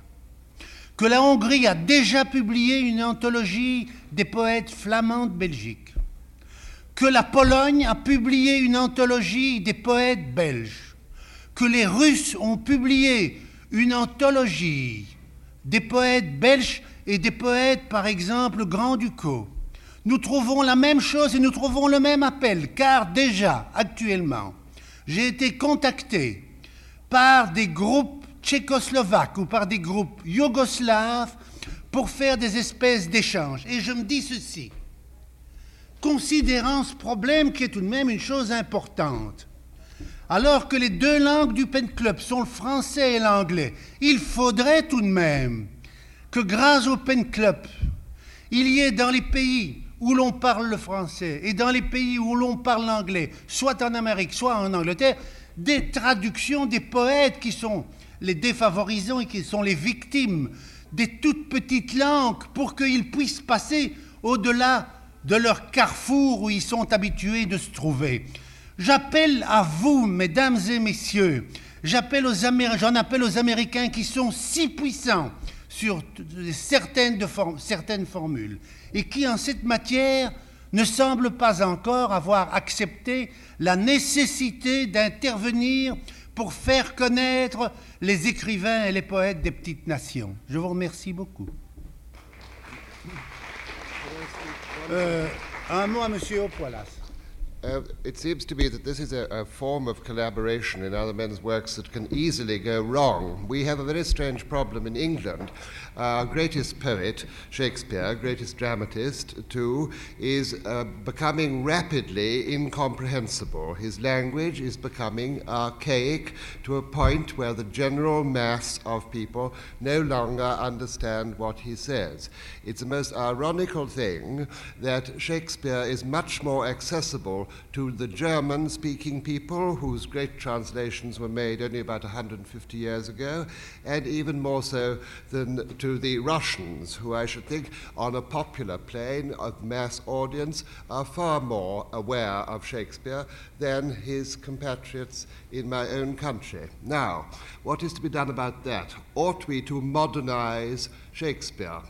Que la Hongrie a déjà publié une anthologie des poètes flamands de Belgique, que la Pologne a publié une anthologie des poètes belges, que les Russes ont publié une anthologie des poètes belges et des poètes, par exemple, Grand-Ducaux. Nous trouvons la même chose et nous trouvons le même appel, car déjà, actuellement, j'ai été contacté par des groupes tchécoslovaques ou par des groupes yougoslaves pour faire des espèces d'échanges. Et je me dis ceci, considérant ce problème qui est tout de même une chose importante, alors que les deux langues du Pen Club sont le français et l'anglais, il faudrait tout de même que grâce au Pen Club, il y ait dans les pays où l'on parle le français et dans les pays où l'on parle l'anglais, soit en Amérique, soit en Angleterre, des traductions des poètes qui sont les défavorisants et qui sont les victimes des toutes petites langues pour qu'ils puissent passer au-delà de leur carrefour où ils sont habitués de se trouver. J'appelle à vous, mesdames et messieurs, j'appelle aux j'en appelle aux Américains qui sont si puissants sur certaines, formules et qui, en cette matière, ne semblent pas encore avoir accepté la nécessité d'intervenir pour faire connaître les écrivains et les poètes des petites nations. Je vous remercie beaucoup. Euh, un mot à M. Opoilas. Uh, it seems to me that this is a, a, form of collaboration in other men's works that can easily go wrong. We have a very strange problem in England. Our greatest poet, Shakespeare, greatest dramatist too, is uh, becoming rapidly incomprehensible. His language is becoming archaic to a point where the general mass of people no longer understand what he says. It's a most ironical thing that Shakespeare is much more accessible to the German speaking people, whose great translations were made only about 150 years ago, and even more so than to the Russians, who I should think, on a popular plane of mass audience, are far more aware of Shakespeare than his compatriots in my own country. Now, what is to be done about that? Ought we to modernize Shakespeare?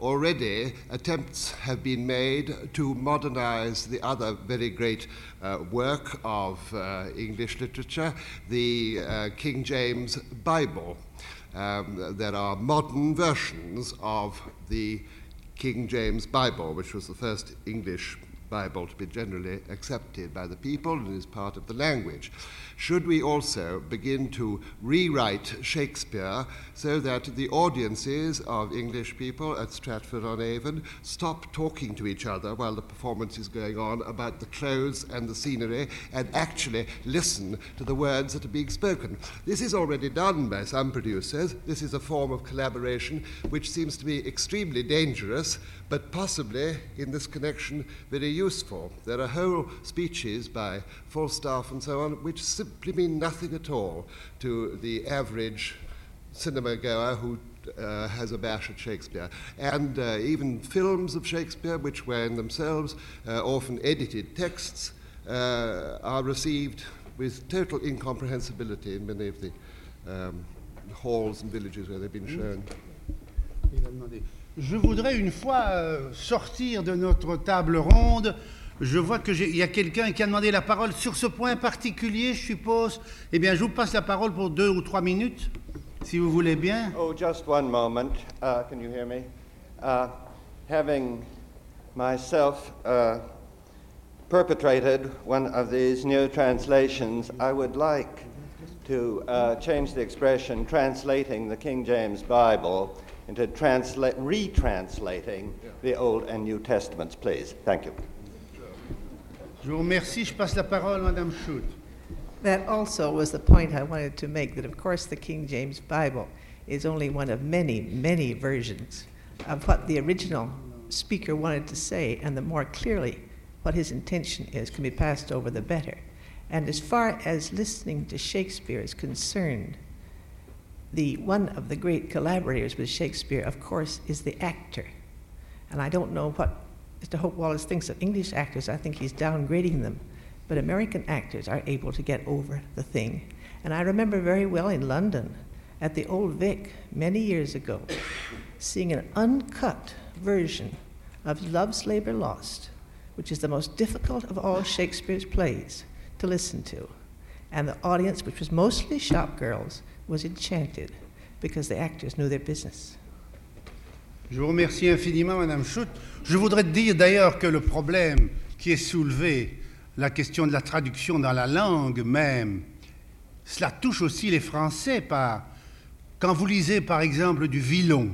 Already, attempts have been made to modernize the other very great uh, work of uh, English literature, the uh, King James Bible. Um, there are modern versions of the King James Bible, which was the first English Bible to be generally accepted by the people and is part of the language. Should we also begin to rewrite Shakespeare so that the audiences of English people at Stratford on Avon stop talking to each other while the performance is going on about the clothes and the scenery and actually listen to the words that are being spoken? This is already done by some producers. This is a form of collaboration which seems to be extremely dangerous but possibly in this connection very useful. There are whole speeches by Falstaff and so on which simply mean nothing at all to the average cinema goer who uh, has a bash at Shakespeare. And uh, even films of Shakespeare, which were in themselves uh, often edited texts, uh, are received with total incomprehensibility in many of the um, halls and villages where they've been shown. Je voudrais une fois euh, sortir de notre table ronde Je vois qu'il y a quelqu'un qui a demandé la parole sur ce point particulier, je suppose. Eh bien, je vous passe la parole pour deux ou trois minutes, si vous voulez bien. Oh, just one moment. Uh, can you hear me? Uh, having myself uh, perpetrated one of these new translations, I would like to uh, change the expression translating the King James Bible into transla- retranslating the Old and New Testaments, please. Thank you. Je vous remercie. Je passe la parole à Madame Chute. That also was the point I wanted to make that, of course, the King James Bible is only one of many, many versions of what the original speaker wanted to say, and the more clearly what his intention is can be passed over, the better. And as far as listening to Shakespeare is concerned, the one of the great collaborators with Shakespeare, of course, is the actor. And I don't know what Mr. Hope Wallace thinks of English actors, I think he's downgrading them. But American actors are able to get over the thing. And I remember very well in London at the Old Vic many years ago seeing an uncut version of Love's Labor Lost, which is the most difficult of all Shakespeare's plays to listen to. And the audience, which was mostly shop girls, was enchanted because the actors knew their business. Je vous remercie infiniment, Madame Schutt. Je voudrais dire d'ailleurs que le problème qui est soulevé, la question de la traduction dans la langue même, cela touche aussi les Français par quand vous lisez par exemple du Villon,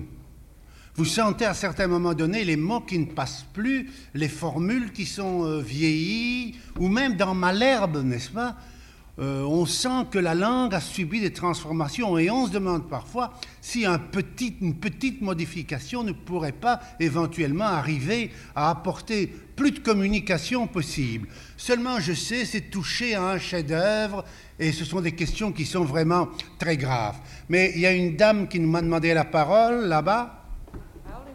vous sentez à certains moments donnés les mots qui ne passent plus, les formules qui sont euh, vieillies, ou même dans Malherbe, n'est-ce pas euh, On sent que la langue a subi des transformations et on se demande parfois si une petite modification ne pourrait pas éventuellement arriver à apporter plus de communication possible. Seulement, je sais, c'est toucher à un chef-d'œuvre et ce sont des questions qui sont vraiment très graves. Mais il y a une dame qui nous m'a demandé la parole là-bas.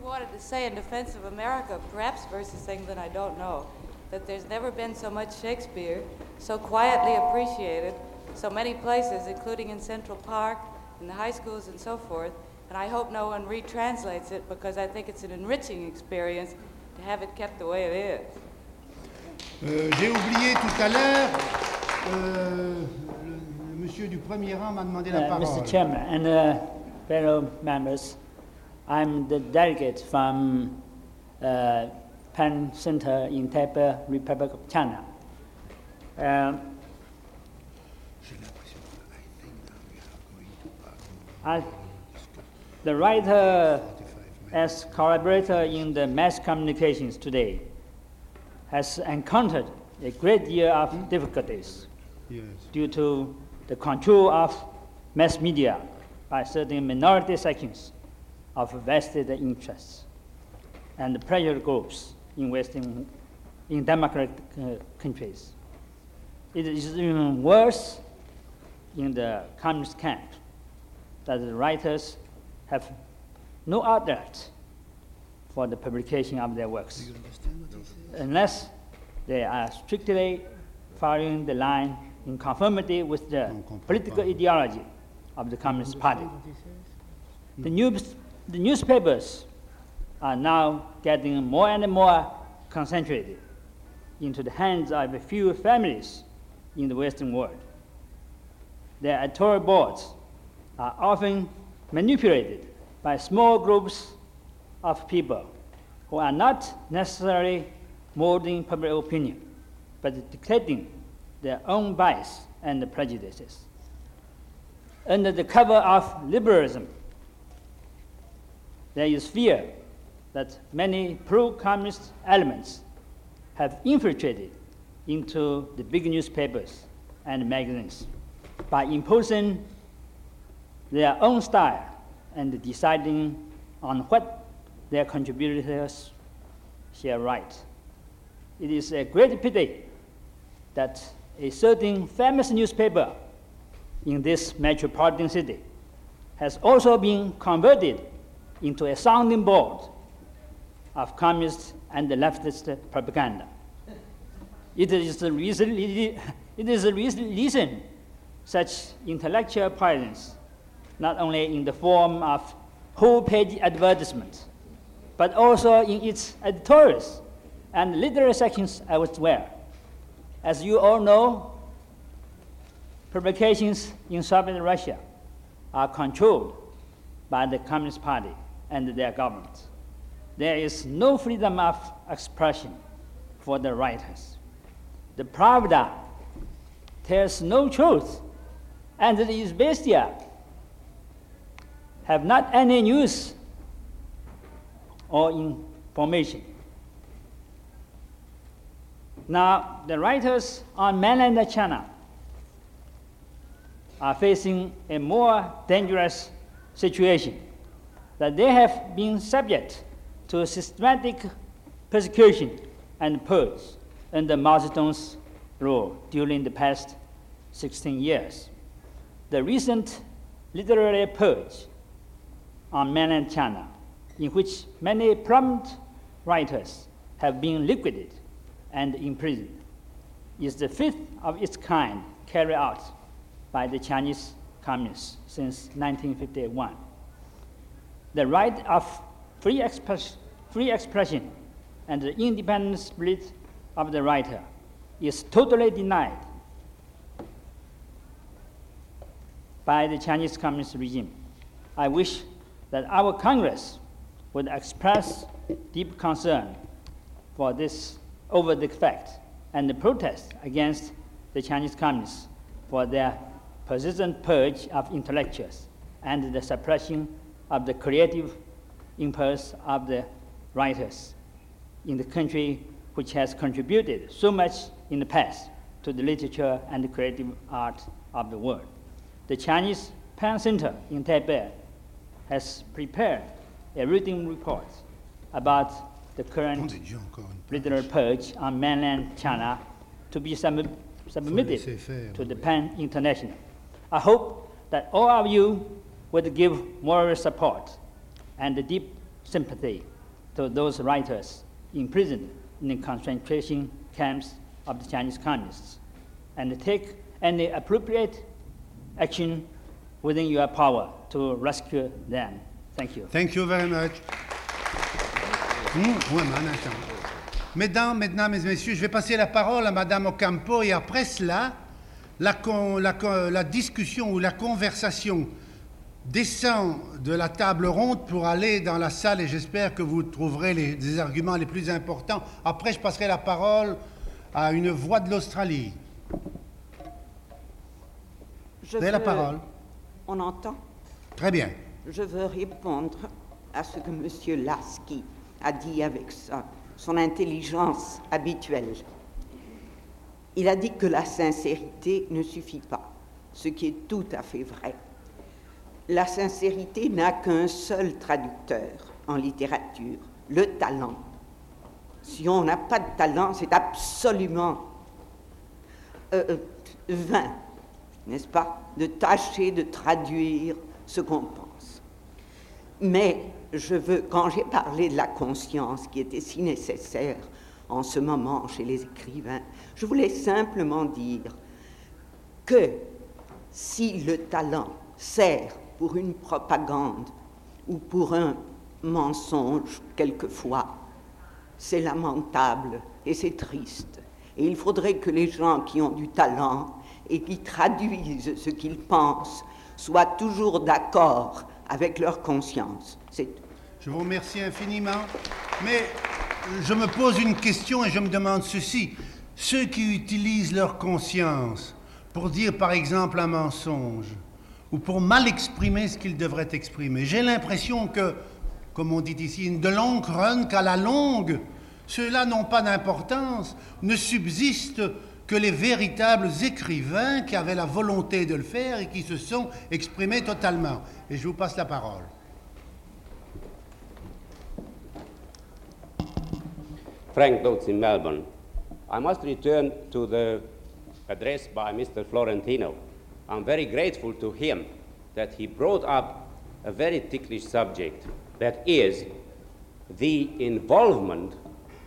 wanted to say in defense of America, perhaps versus England, I don't know, that there's never been so much Shakespeare, so quietly appreciated, so many places, including in Central Park, in the high schools, and so forth. And I hope no one retranslates it because I think it's an enriching experience to have it kept the way it is. Euh, J'ai oublié tout à l'heure, euh, le, le monsieur du premier rang m'a demandé la Uh, parole. Mr. Chairman and uh, fellow members, I'm the delegate from uh, Pen Center in Taipei, Republic of China. Um, I, the writer, as collaborator in the mass communications today, has encountered a great deal of difficulties Yes. due to the control of mass media by certain minority sections of vested interests and pressure groups in Western, in democratic uh, countries. It is even worse in the communist camp that the writers have no outlet for the publication of their works unless they are strictly following the line in conformity with the political ideology of the Communist Party. The, news, the newspapers are now getting more and more concentrated into the hands of a few families in the Western world. Their editorial boards are often manipulated by small groups of people who are not necessarily molding public opinion, but dictating their own bias and prejudices. Under the cover of liberalism, there is fear that many pro communist elements have infiltrated into the big newspapers and magazines by imposing their own style and deciding on what their contributors shall write. It is a great pity that a certain famous newspaper in this metropolitan city has also been converted into a sounding board of communist and leftist propaganda. It is the reason, it is the reason, reason such intellectual presence, not only in the form of whole page advertisements, but also in its editorials and literary sections elsewhere. As you all know, publications in Soviet Russia are controlled by the Communist Party and their government. There is no freedom of expression for the writers. The Pravda tells no truth, and the Izvestia have not any news or information. Now, the writers on mainland China are facing a more dangerous situation that they have been subject to systematic persecution and purge under Mao Zedong's rule during the past 16 years. The recent literary purge on mainland China, in which many prominent writers have been liquidated and imprisoned, is the fifth of its kind carried out by the Chinese communists since 1951. The right of free, express, free expression and the independent spirit of the writer is totally denied by the Chinese communist regime. I wish that our Congress would express deep concern for this over the fact and the protest against the Chinese communists for their persistent purge of intellectuals and the suppression of the creative impulse of the writers in the country which has contributed so much in the past to the literature and the creative art of the world. The Chinese Pen Center in Taipei has prepared a written report about the current literary purge on mainland China to be sub- submitted to the Pen International. I hope that all of you would give moral support and deep sympathy to those writers imprisoned in the concentration camps of the Chinese communists and take any appropriate action within your power to rescue them. Thank you. Thank you very much. Mmh, ouais. Mesdames, mesdames et messieurs, je vais passer la parole à Madame Ocampo et après cela, la, con- la la discussion ou la conversation descend de la table ronde pour aller dans la salle et j'espère que vous trouverez les, les arguments les plus importants. Après, je passerai la parole à une voix de l'Australie. Je Vous la parole. On entend Très bien. Je veux répondre à ce que M. Lasky a dit avec son intelligence habituelle. Il a dit que la sincérité ne suffit pas, ce qui est tout à fait vrai. La sincérité n'a qu'un seul traducteur en littérature, le talent. Si on n'a pas de talent, c'est absolument euh, euh, vain, n'est-ce pas, de tâcher de traduire ce qu'on pense. Mais je veux, quand j'ai parlé de la conscience qui était si nécessaire en ce moment chez les écrivains, je voulais simplement dire que si le talent sert pour une propagande ou pour un mensonge quelquefois, c'est lamentable et c'est triste. Et il faudrait que les gens qui ont du talent et qui traduisent ce qu'ils pensent soient toujours d'accord avec leur conscience. C'est tout. Je vous remercie infiniment. Mais je me pose une question et je me demande ceci. Ceux qui utilisent leur conscience pour dire par exemple un mensonge ou pour mal exprimer ce qu'ils devraient exprimer, j'ai l'impression que, comme on dit ici, de longue run qu'à la longue, ceux-là n'ont pas d'importance, ne subsistent que les véritables écrivains qui avaient la volonté de le faire et qui se sont exprimés totalement. Et je vous passe la parole. Frank Dotes in Melbourne. I must return to the address by Mr. Florentino. I'm very grateful to him that he brought up a very ticklish subject that is the involvement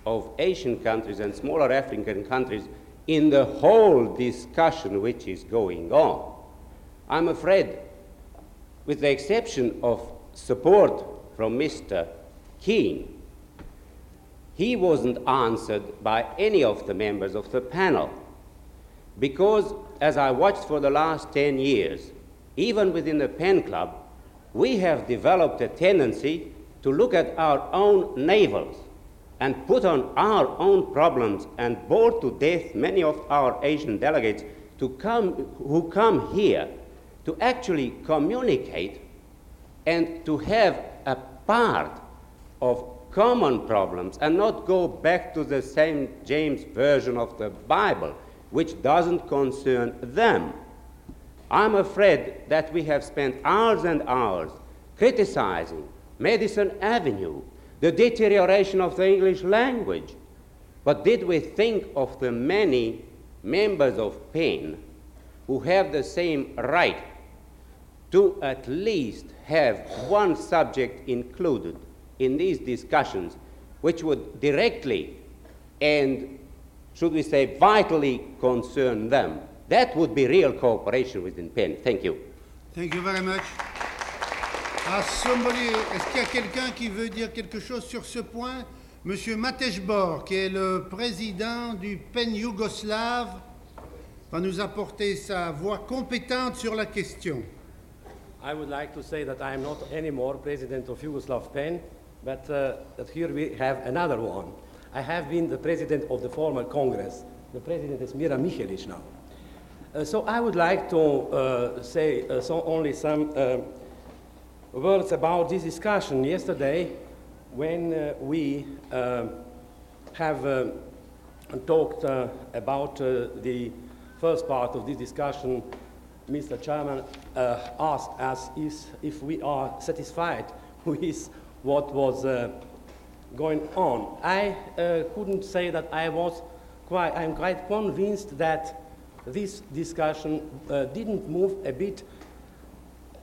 of Asian countries and smaller African countries in the whole discussion which is going on. I'm afraid, with the exception of support from Mr. Keene, he wasn't answered by any of the members of the panel. Because, as I watched for the last 10 years, even within the Pen Club, we have developed a tendency to look at our own navels and put on our own problems and bore to death many of our Asian delegates to come, who come here to actually communicate and to have a part of common problems and not go back to the same James version of the Bible, which doesn't concern them. I'm afraid that we have spent hours and hours criticizing Madison Avenue, the deterioration of the English language. But did we think of the many members of Pen who have the same right to at least have one subject included in these discussions which would directly and, should we say, vitally concern them? That would be real cooperation within Penn. Thank you. Thank you very much. Ah, somebody, est-ce qu'il y a quelqu'un qui veut dire quelque chose sur ce point? Monsieur Matej Bor, qui est le président du PEN Yougoslave, va nous apporter sa voix compétente sur la question. I would like to say that I am not anymore president of Yugoslav PEN. but uh, that here we have another one. I have been the president of the former Congress. The president is Mira Mihelic now. Uh, so I would like to uh, say uh, so only some uh, words about this discussion yesterday when uh, we uh, have talked about the first part of this discussion. Mr. Chairman asked us if we are satisfied with what was going on. I couldn't say that I was quite, I'm quite convinced that this discussion uh, didn't move a bit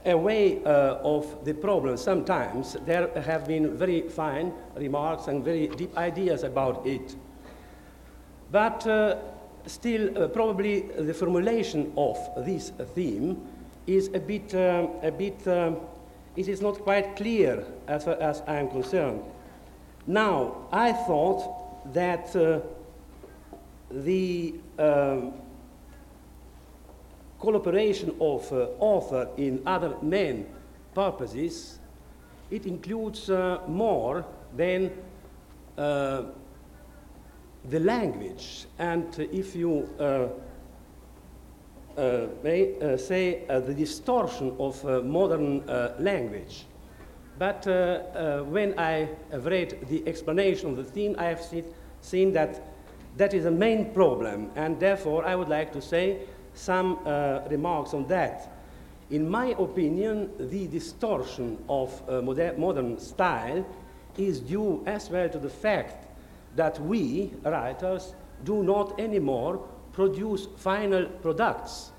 away uh, of the problem. Sometimes there have been very fine remarks and very deep ideas about it. But uh, still, uh, probably the formulation of this theme is a bit, um, a bit um, it is not quite clear as far as I am concerned. Now, I thought that uh, the um, collaboration of uh, author in other main purposes, it includes uh, more than uh, the language. And if you uh, uh, may say the distortion of modern language, but when I have read the explanation of the theme, I have see, seen that that is a main problem, and therefore I would like to say some uh, remarks on that. In my opinion, the distortion of uh, modern, modern style is due as well to the fact that we, writers, do not anymore produce final products,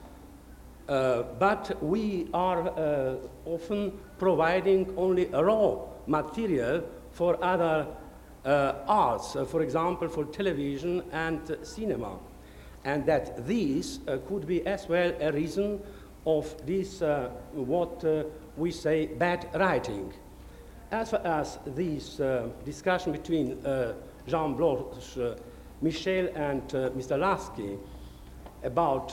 uh, but we are uh, often providing only raw material for other uh, arts, uh, for example, for television and cinema and that these uh, could be as well a reason of this, uh, what we say, bad writing. As far as this discussion between Jean Bloch, Michel, and Mr. Lasky about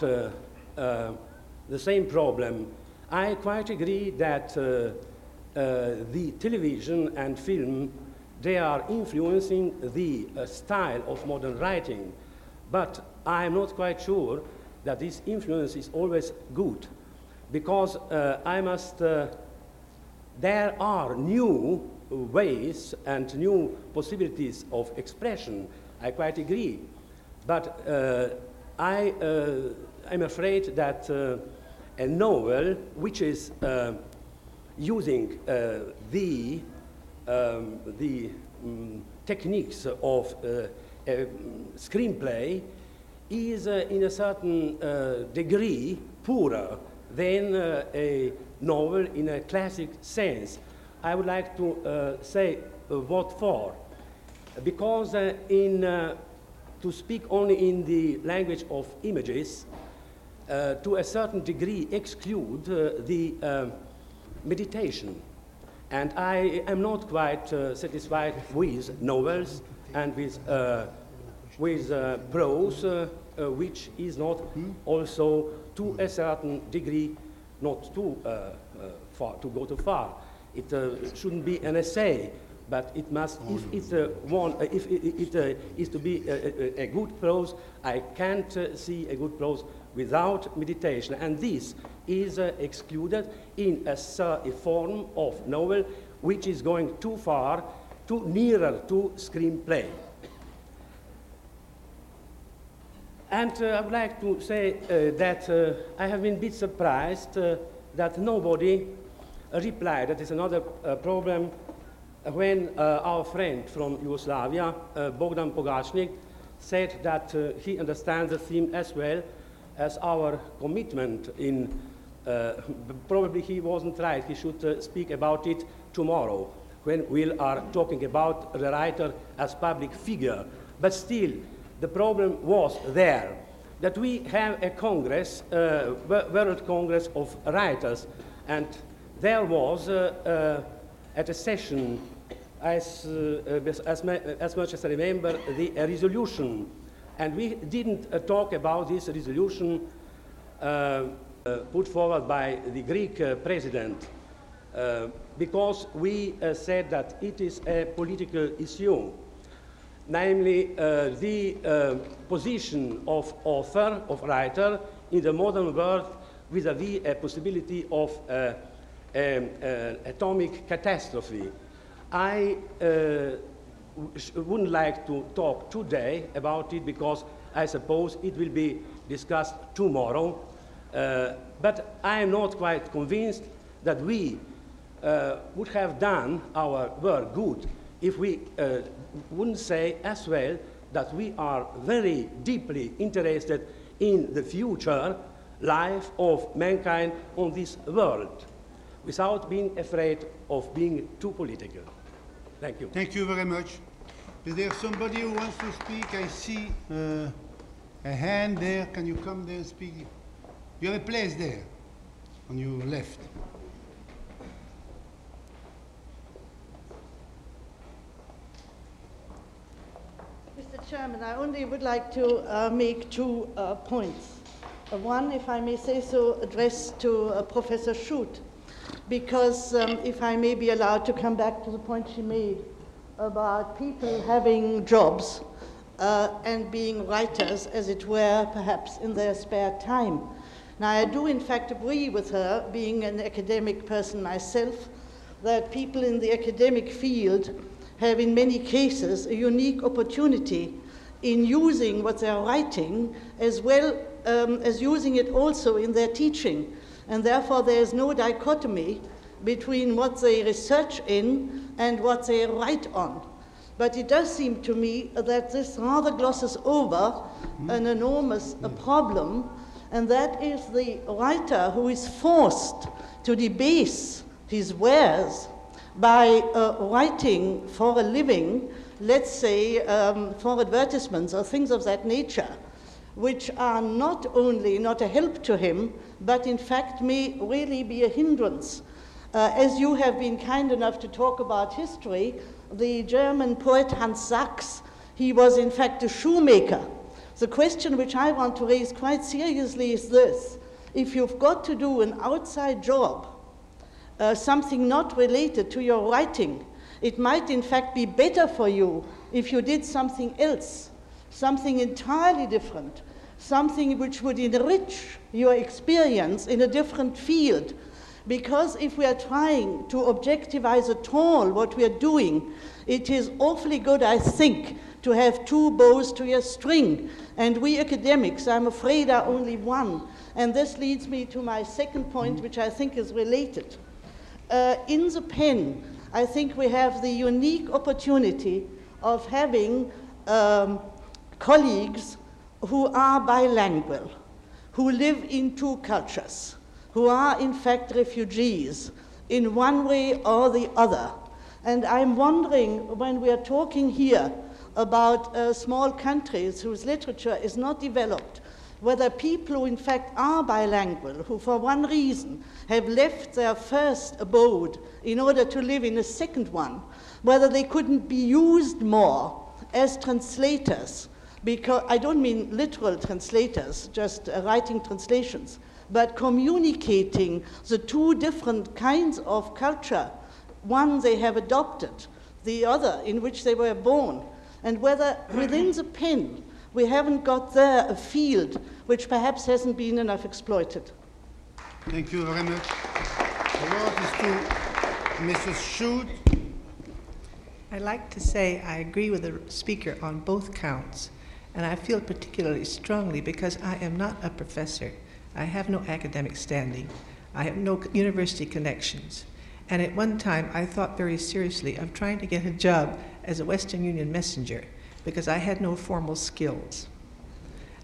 the same problem, I quite agree that the television and film, they are influencing the style of modern writing. But I'm not quite sure that this influence is always good because uh, I must, uh, there are new ways and new possibilities of expression. I quite agree. But uh, I, am uh, afraid that uh, a novel which is uh, using the, um, the um, techniques of screenplay is uh, in a certain uh, degree poorer than uh, a novel in a classic sense. I would like to uh, say uh, what for. Because uh, in, to speak only in the language of images, to a certain degree exclude the um, meditation. And I am not quite satisfied with novels and with with uh, prose, uh, uh, which is not also to a certain degree not too far, to go too far. It shouldn't be an essay, but it must, if it's uh, one, uh, if it, it uh, is to be a, a, a, good prose, I can't see a good prose without meditation. And this is excluded in a, a, form of novel which is going too far, too nearer to screenplay. And uh, I would like to say uh, that uh, I have been a bit surprised uh, that nobody replied. That is another uh, problem when uh, our friend from Yugoslavia, Bogdan Pogacnik, said that he understands the theme as well as our commitment in, probably he wasn't right, he should speak about it tomorrow when we are talking about the writer as public figure. But still, the problem was there that we have a Congress, uh, World Congress of Writers, and there was uh, uh, at a session, as, uh, as, as, much as I remember, the resolution, and we didn't uh, talk about this resolution uh, put forward by the Greek president uh, because we uh, said that it is a political issue, namely uh, the uh, position of author, of writer in the modern world vis-à-vis a possibility of uh, um, uh, atomic catastrophe. I wouldn't like to talk today about it because I suppose it will be discussed tomorrow. Uh, but I am not quite convinced that we uh, would have done our work good if we uh, wouldn't say as well that we are very deeply interested in the future life of mankind on this world without being afraid of being too political. Thank you. Thank you very much. Is there somebody who wants to speak? I see uh, a hand there. Can you come there and speak? You have a place there on your left. Mr. Chairman, I only would like to uh, make two uh, points. Uh, one, if I may say so, addressed to uh, Professor Chute, because um, if I may be allowed to come back to the point she made about people having jobs uh, and being writers, as it were, perhaps in their spare time. Now, I do in fact agree with her, being an academic person myself, that people in the academic field have in many cases a unique opportunity in using what they're writing as well um, as using it also in their teaching. And therefore, there is no dichotomy between what they research in and what they write on. But it does seem to me that this rather glosses over an enormous problem, and that is the writer who is forced to debase his wares by uh, writing for a living, let's say um, for advertisements or things of that nature, which are not only not a help to him, but in fact may really be a hindrance uh, as you have been kind enough to talk about history, the German poet Hans Sachs, he was in fact a shoemaker. The question which I want to raise quite seriously is this if you've got to do an outside job, uh, something not related to your writing, it might in fact be better for you if you did something else, something entirely different, something which would enrich your experience in a different field because if we are trying to objectivize at all what we are doing, it is awfully good, I think, to have two bows to your string. And we academics, I'm afraid, are only one. And this leads me to my second point, which I think is related. Uh, in the Pen, I think we have the unique opportunity of having um, colleagues who are bilingual, who live in two cultures who are in fact refugees in one way or the other. And I'm wondering when we are talking here about uh, small countries whose literature is not developed, whether people who in fact are bilingual, who for one reason have left their first abode in order to live in a second one, whether they couldn't be used more as translators, because I don't mean literal translators, just uh, writing translations, but communicating the two different kinds of culture, one they have adopted, the other in which they were born, and whether within the Pen we haven't got there a field which perhaps hasn't been enough exploited. Thank you very much. The word is to Mrs. Chute. I'd like to say I agree with the speaker on both counts, and I feel particularly strongly because I am not a professor. I have no academic standing. I have no university connections. And at one time, I thought very seriously of trying to get a job as a Western Union messenger because I had no formal skills.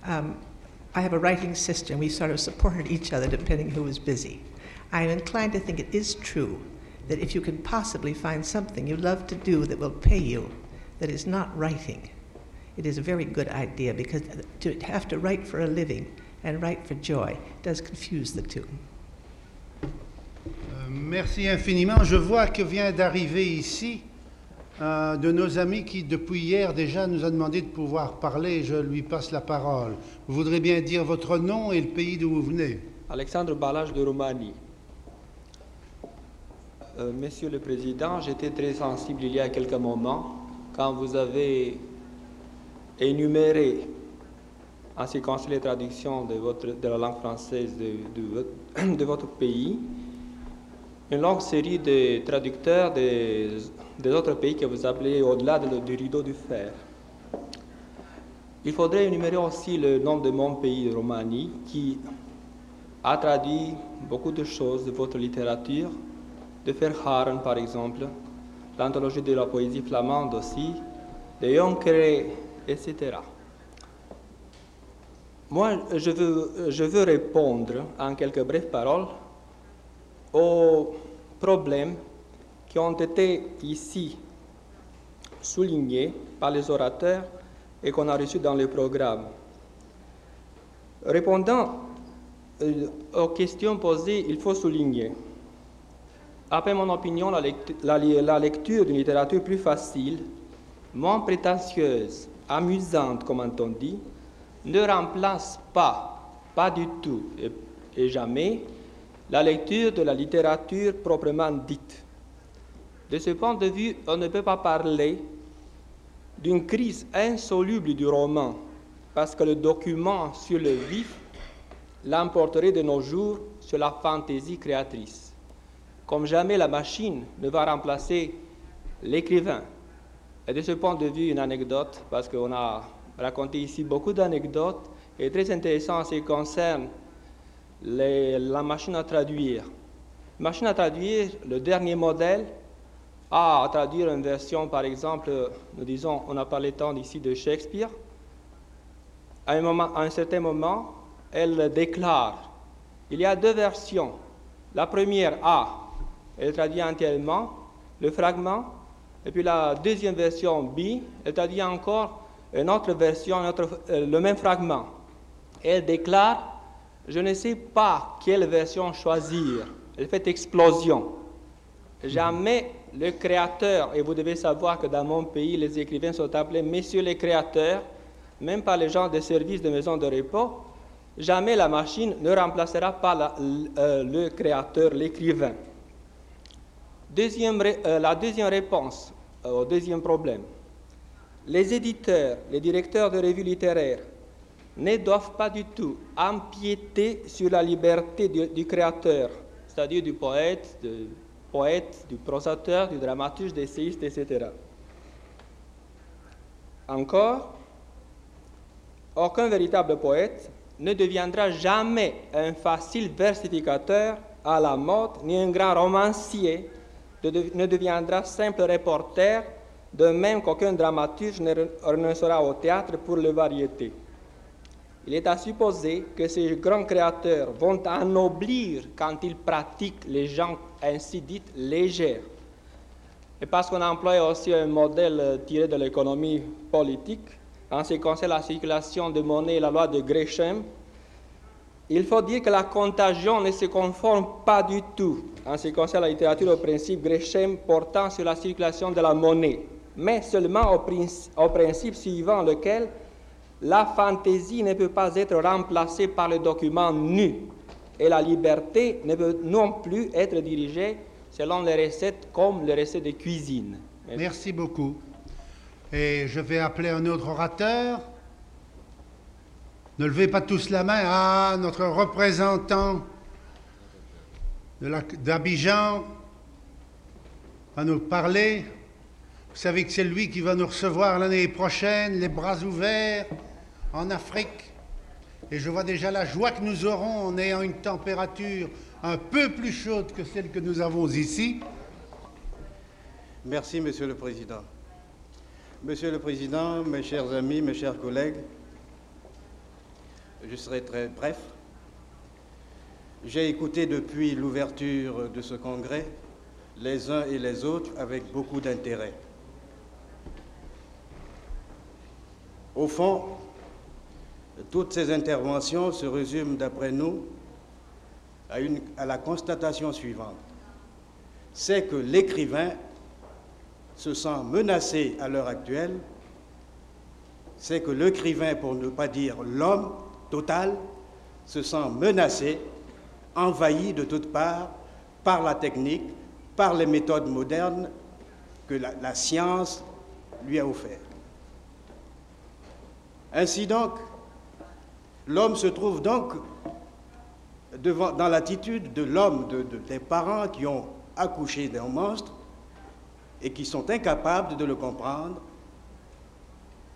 Um, I have a writing sister, and we sort of supported each other depending who was busy. I am inclined to think it is true that if you can possibly find something you love to do that will pay you, that is not writing, it is a very good idea because to have to write for a living and write for joy does confuse the two. Euh, merci infiniment. Je vois que vient d'arriver ici un de nos amis qui, depuis hier déjà, nous a demandé de pouvoir parler. Je lui passe la parole. Vous voudrez bien dire votre nom et le pays d'où vous venez Alexandre Balaj de Roumanie. Euh, Monsieur le Président, j'étais très sensible il y a quelques moments quand vous avez énuméré, qui concerne les traductions de, de la langue française de, de, de votre pays, une longue série de traducteurs des, autres pays que vous appelez au-delà du rideau du fer. Il faudrait énumérer aussi le nom de mon pays, Roumanie, qui a traduit beaucoup de choses de votre littérature, de Verhaeren par exemple, l'anthologie de la poésie flamande aussi, de Jonkere, etc. Moi, je veux, je veux répondre en quelques brèves paroles aux problèmes qui ont été ici soulignés par les orateurs et qu'on a reçus dans le programme. Répondant euh, aux questions posées, il faut souligner, après mon opinion, la, lecture, la, la lecture d'une littérature plus facile, moins prétentieuse, amusante, comme on dit, ne remplace pas, pas du tout et, jamais, la lecture de la littérature proprement dite. De ce point de vue, on ne peut pas parler d'une crise insoluble du roman, parce que le document sur le vif l'emporterait de nos jours sur la fantaisie créatrice. Comme jamais la machine ne va remplacer l'écrivain. Et de ce point de vue, une anecdote, parce qu'on a raconté ici beaucoup d'anecdotes, est très intéressant en ce qui concerne la machine à traduire. Machine à traduire, le dernier modèle, a à traduire une version, par exemple, nous disons, on a parlé tant ici de Shakespeare. À un certain moment, elle déclare il y a deux versions. La première A, elle traduit entièrement le fragment, et puis la deuxième version B, elle traduit encore une autre version, euh, le même fragment. Elle déclare je ne sais pas quelle version choisir. Elle fait explosion. Jamais le créateur, et vous devez savoir que dans mon pays, les écrivains sont appelés messieurs les créateurs, même par les gens des services de maison de repos, jamais la machine ne remplacera pas euh, le créateur, l'écrivain. Deuxième, euh, la deuxième réponse au deuxième problème. Les éditeurs, les directeurs de revues littéraires ne doivent pas du tout empiéter sur la liberté du, créateur, c'est-à-dire du poète, du poète, du prosateur, du dramaturge, des essayiste, etc. Encore, aucun véritable poète ne deviendra jamais un facile versificateur à la mode, ni un grand romancier ne deviendra simple reporter, de même qu'aucun dramaturge ne renoncera au théâtre pour les variétés. Il est à supposer que ces grands créateurs vont ennoblir quand ils pratiquent les gens ainsi dites légères. Et parce qu'on a employé aussi un modèle tiré de l'économie politique, en ce qui concerne la circulation de monnaie et la loi de Gresham, il faut dire que la contagion ne se conforme pas du tout, en ce qui concerne la littérature, au principe Gresham portant sur la circulation de la monnaie, mais seulement au, principe, suivant lequel la fantaisie ne peut pas être remplacée par le document nu et la liberté ne peut non plus être dirigée selon les recettes comme les recettes de cuisine. Merci, Merci beaucoup. Et je vais appeler un autre orateur. Ne levez pas tous la main. Ah, notre représentant d'Abidjan va nous parler. Vous savez que c'est lui qui va nous recevoir l'année prochaine, les bras ouverts en Afrique. Et je vois déjà la joie que nous aurons en ayant une température un peu plus chaude que celle que nous avons ici. Merci, Monsieur le Président. Monsieur le Président, mes chers amis, mes chers collègues, je serai très bref. J'ai écouté depuis l'ouverture de ce congrès les uns et les autres avec beaucoup d'intérêt. Au fond, toutes ces interventions se résument, d'après nous, à, la constatation suivante. C'est que l'écrivain se sent menacé à l'heure actuelle, c'est que l'écrivain, pour ne pas dire l'homme total, se sent menacé, envahi de toutes parts par la technique, par les méthodes modernes que la, la science lui a offertes. Ainsi donc, l'homme se trouve donc devant, dans l'attitude de l'homme, de, de- des parents qui ont accouché d'un monstre et qui sont incapables de le comprendre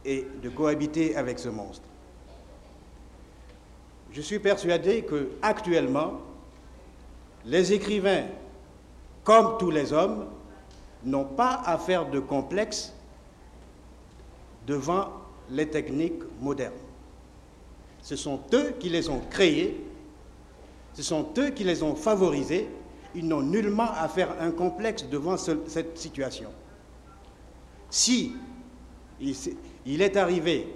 et de cohabiter avec ce monstre. Je suis persuadé que actuellement, les écrivains, comme tous les hommes, n'ont pas à faire de complexe devant les techniques modernes. Ce sont eux qui les ont créées, ce sont eux qui les ont favorisées. Ils n'ont nullement à faire un complexe devant ce- cette situation. Si il, il est arrivé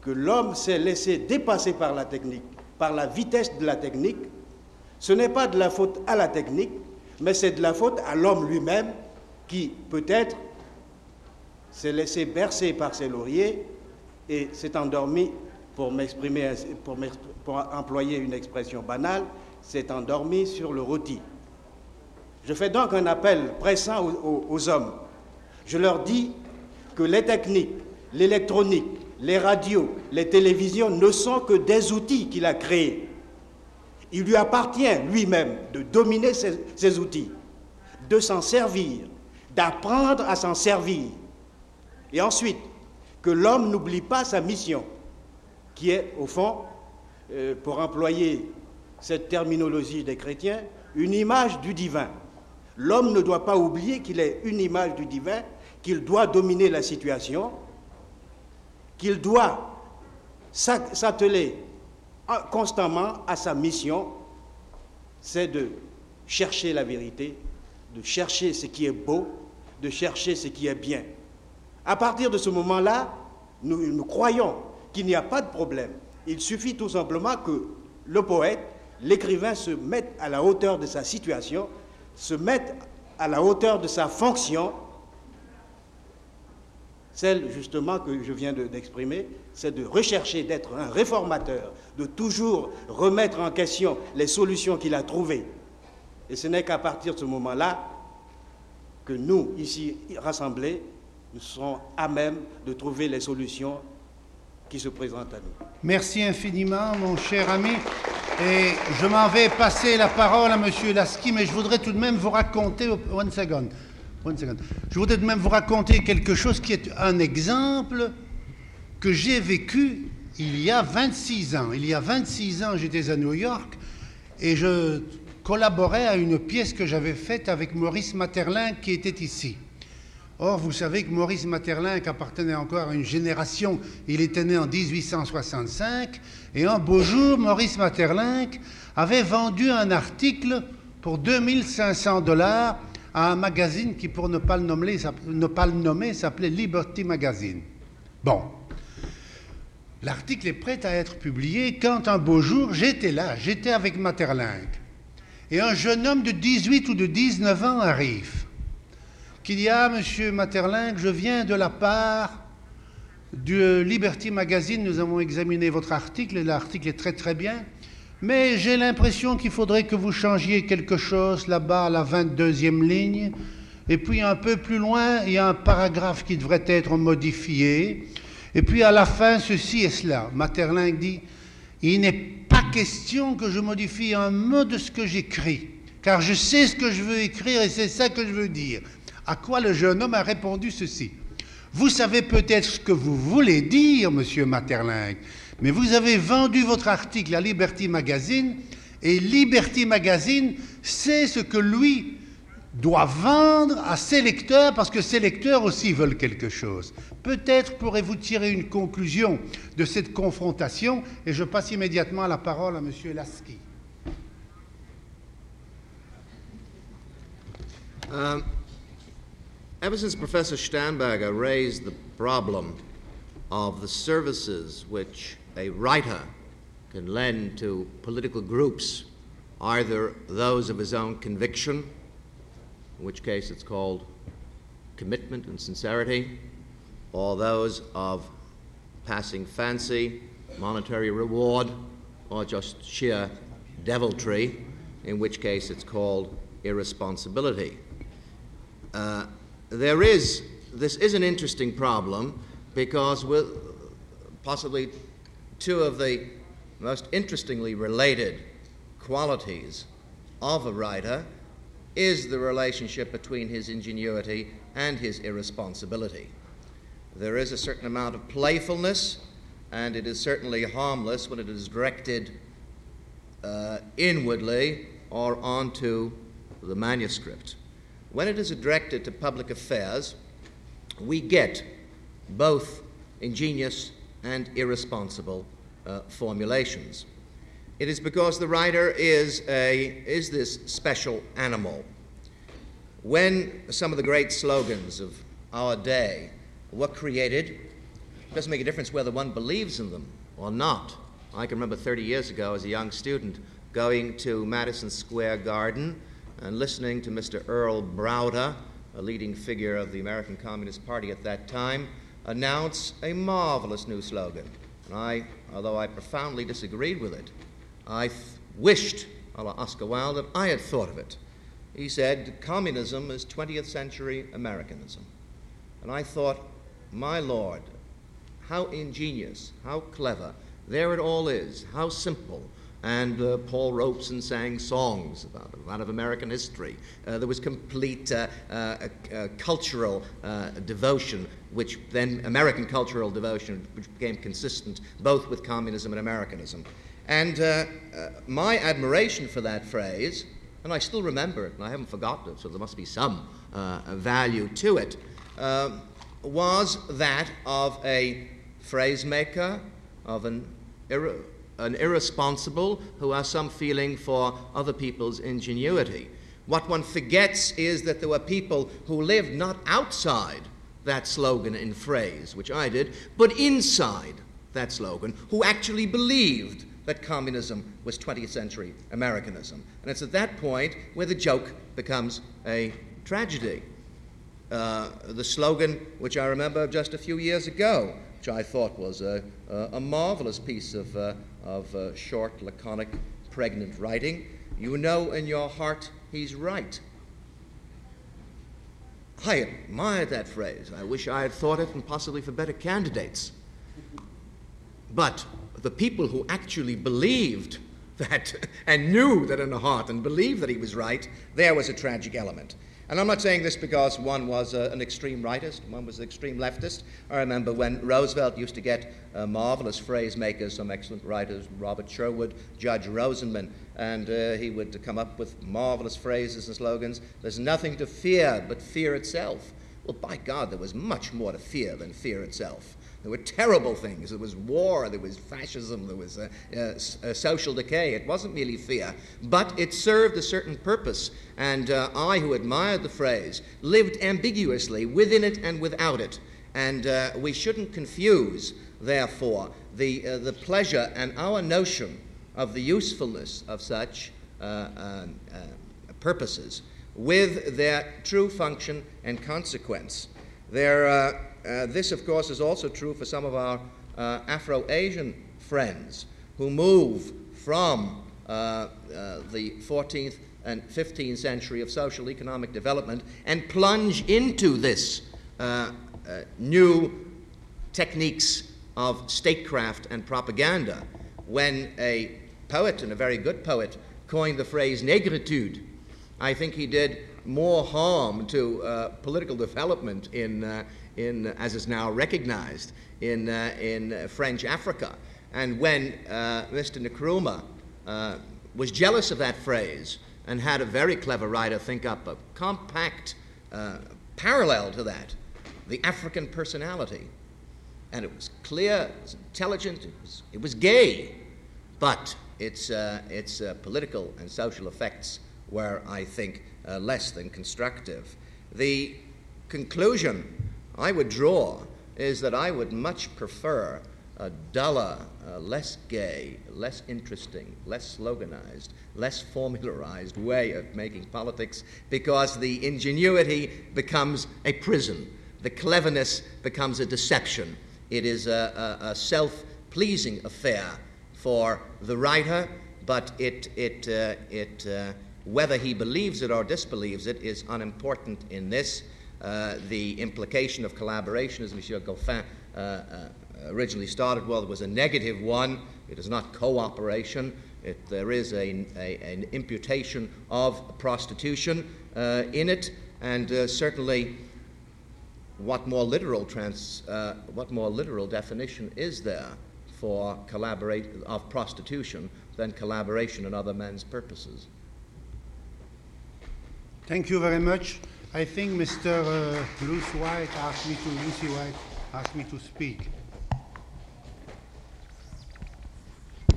que l'homme s'est laissé dépasser par la technique, par la vitesse de la technique, ce n'est pas de la faute à la technique, mais c'est de la faute à l'homme lui-même qui, peut-être, s'est laissé bercer par ses lauriers et s'est endormi, pour m'exprimer, pour, employer une expression banale, s'est endormi sur le rôti. Je fais donc un appel pressant aux hommes. Je leur dis que les techniques, l'électronique, les radios, les télévisions ne sont que des outils qu'il a créés. Il lui appartient lui-même de dominer ces, ces outils, de s'en servir, d'apprendre à s'en servir. Et ensuite, que l'homme n'oublie pas sa mission, qui est, au fond, euh, pour employer cette terminologie des chrétiens, une image du divin. L'homme ne doit pas oublier qu'il est une image du divin, qu'il doit dominer la situation, qu'il doit s'a- s'atteler en- constamment à sa mission, c'est de chercher la vérité, de chercher ce qui est beau, de chercher ce qui est bien. À partir de ce moment-là, nous, croyons qu'il n'y a pas de problème. Il suffit tout simplement que le poète, l'écrivain se mette à la hauteur de sa situation, se mette à la hauteur de sa fonction, celle justement que je viens de- d'exprimer, c'est de rechercher d'être un réformateur, de toujours remettre en question les solutions qu'il a trouvées. Et ce n'est qu'à partir de ce moment-là que nous, ici rassemblés, nous serons à même de trouver les solutions qui se présentent à nous. Merci infiniment, mon cher ami. Et je m'en vais passer la parole à Monsieur Lasky, mais je voudrais tout de même vous raconter. One second. One second. Je voudrais tout de même vous raconter quelque chose qui est un exemple que j'ai vécu il y a 26 ans. Il y a 26 ans, j'étais à New York et je collaborais à une pièce que j'avais faite avec Maurice Materlin qui était ici. Or, vous savez que Maurice Materlinck appartenait encore à une génération. Il était né en 1865. Et un beau jour, Maurice Materlinck avait vendu un article pour 2500 dollars à un magazine qui, pour ne pas le nommer, s'appelait Liberty Magazine. Bon. L'article est prêt à être publié quand un beau jour, j'étais là, j'étais avec Materlinck. Et un jeune homme de 18 ou de 19 ans arrive qu'il y a, Monsieur Materlinck, je viens de la part du Liberty Magazine, nous avons examiné votre article, et l'article est très très bien, mais j'ai l'impression qu'il faudrait que vous changiez quelque chose là-bas à la 22e ligne, et puis un peu plus loin, il y a un paragraphe qui devrait être modifié, et puis à la fin, ceci et cela. Materlinck dit, il n'est pas question que je modifie un mot de ce que j'écris, car je sais ce que je veux écrire et c'est ça que je veux dire. À quoi le jeune homme a répondu ceci. Vous savez peut-être ce que vous voulez dire, monsieur Materlinck, mais vous avez vendu votre article à Liberty Magazine et Liberty Magazine sait ce que lui doit vendre à ses lecteurs parce que ses lecteurs aussi veulent quelque chose. Peut-être pourrez-vous tirer une conclusion de cette confrontation et je passe immédiatement la parole à monsieur Lasky. Um, ever since Professor Sternberger raised the problem of the services which a writer can lend to political groups, either those of his own conviction, in which case it's called commitment and sincerity, or those of passing fancy, monetary reward, or just sheer deviltry, in which case it's called irresponsibility. Uh, there is, this is an interesting problem because with possibly two of the most interestingly related qualities of a writer is the relationship between his ingenuity and his irresponsibility. There is a certain amount of playfulness, and it is certainly harmless when it is directed uh, inwardly or onto the manuscript. When it is directed to public affairs, we get both ingenious and irresponsible uh, formulations. It is because the writer is, a, is this special animal. When some of the great slogans of our day were created, it doesn't make a difference whether one believes in them or not. I can remember 30 years ago as a young student going to Madison Square Garden and listening to Mr. Earl Browder, a leading figure of the American Communist Party at that time, announce a marvelous new slogan. And I, although I profoundly disagreed with it, I wished, a la Oscar Wilde, that I had thought of it. He said, Communism is 20th century Americanism. And I thought, my Lord, how ingenious, how clever. There it all is, how simple. And uh, Paul Robeson sang songs about it, of American history. Uh, there was complete uh, uh, uh cultural uh, devotion, which then, American cultural devotion, which became consistent both with communism and Americanism. And my admiration for that phrase, and I still remember it, and I haven't forgotten it, so there must be some value to it, was that of a phrase maker, of an an irresponsible who has some feeling for other people's ingenuity. What one forgets is that there were people who lived not outside that slogan in phrase, which I did, but inside that slogan, who actually believed that communism was 20th century Americanism. And it's at that point where the joke becomes a tragedy. Uh, the slogan, which I remember just a few years ago, which I thought was a, a, a marvelous piece of, uh, of uh, short, laconic, pregnant writing. You know in your heart he's right. I admire that phrase. I wish I had thought it and possibly for better candidates. But the people who actually believed that and knew that in the heart and believed that he was right, there was a tragic element. And I'm not saying this because one was uh, an extreme rightist, one was an extreme leftist. I remember when Roosevelt used to get uh, marvelous phrase makers, some excellent writers, Robert Sherwood, Judge Rosenman, and uh, he would come up with marvelous phrases and slogans. There's nothing to fear but fear itself. Well, by God, there was much more to fear than fear itself. There were terrible things. There was war, there was fascism, there was uh, uh, uh, social decay. It wasn't merely fear, but it served a certain purpose. And uh, I, who admired the phrase, lived ambiguously within it and without it. And we shouldn't confuse, therefore, the, the pleasure and our notion of the usefulness of such purposes with their true function and consequence. There uh, this, of course, is also true for some of our uh, Afro Asian friends who move from uh, uh the 14th and 15th century of social economic development and plunge into this uh, new techniques of statecraft and propaganda when a poet, and a very good poet, coined the phrase negritude. I think he did more harm to political development in, in, as is now recognized, in, uh, in French Africa. And when uh, Mr. Nkrumah uh, was jealous of that phrase and had a very clever writer think up a compact uh, parallel to that, the African personality. And it was clear, it was intelligent, it was, it was gay, but its, uh, its uh, political and social effects were, I think, less than constructive. The conclusion I would draw is that I would much prefer a duller, uh, less gay, less interesting, less sloganized, less formularized way of making politics because the ingenuity becomes a prison. The cleverness becomes a deception. It is a, a, a self pleasing affair for the writer, but it, it, uh, it, uh, whether he believes it or disbelieves it is unimportant in this. Uh, the implication of collaboration, as Monsieur Goffin uh, uh, originally started, well, was a negative one. It is not cooperation. It, there is a, a, an imputation of prostitution in it, and certainly, what more literal trans, uh, what more literal definition is there for collaborate of prostitution than collaboration in other men's purposes? Thank you very much. I think Mr. Uh, Luce White asked me to Lucy White asked me to speak.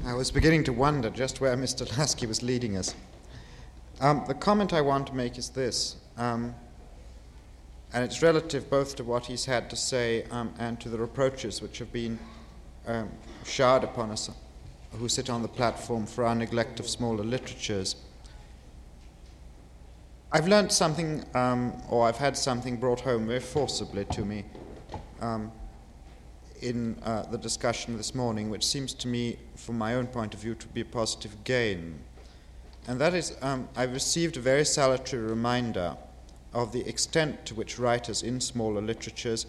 I was beginning to wonder just where Mr. Lasky was leading us. Um, the comment I want to make is this, um, and it's relative both to what he's had to say um, and to the reproaches which have been um, showered upon us who sit on the platform for our neglect of smaller literatures. I've learned something, um, or I've had something brought home very forcibly to me um, in uh, the discussion this morning, which seems to me, from my own point of view, to be a positive gain. And that is, um, I've received a very salutary reminder of the extent to which writers in smaller literatures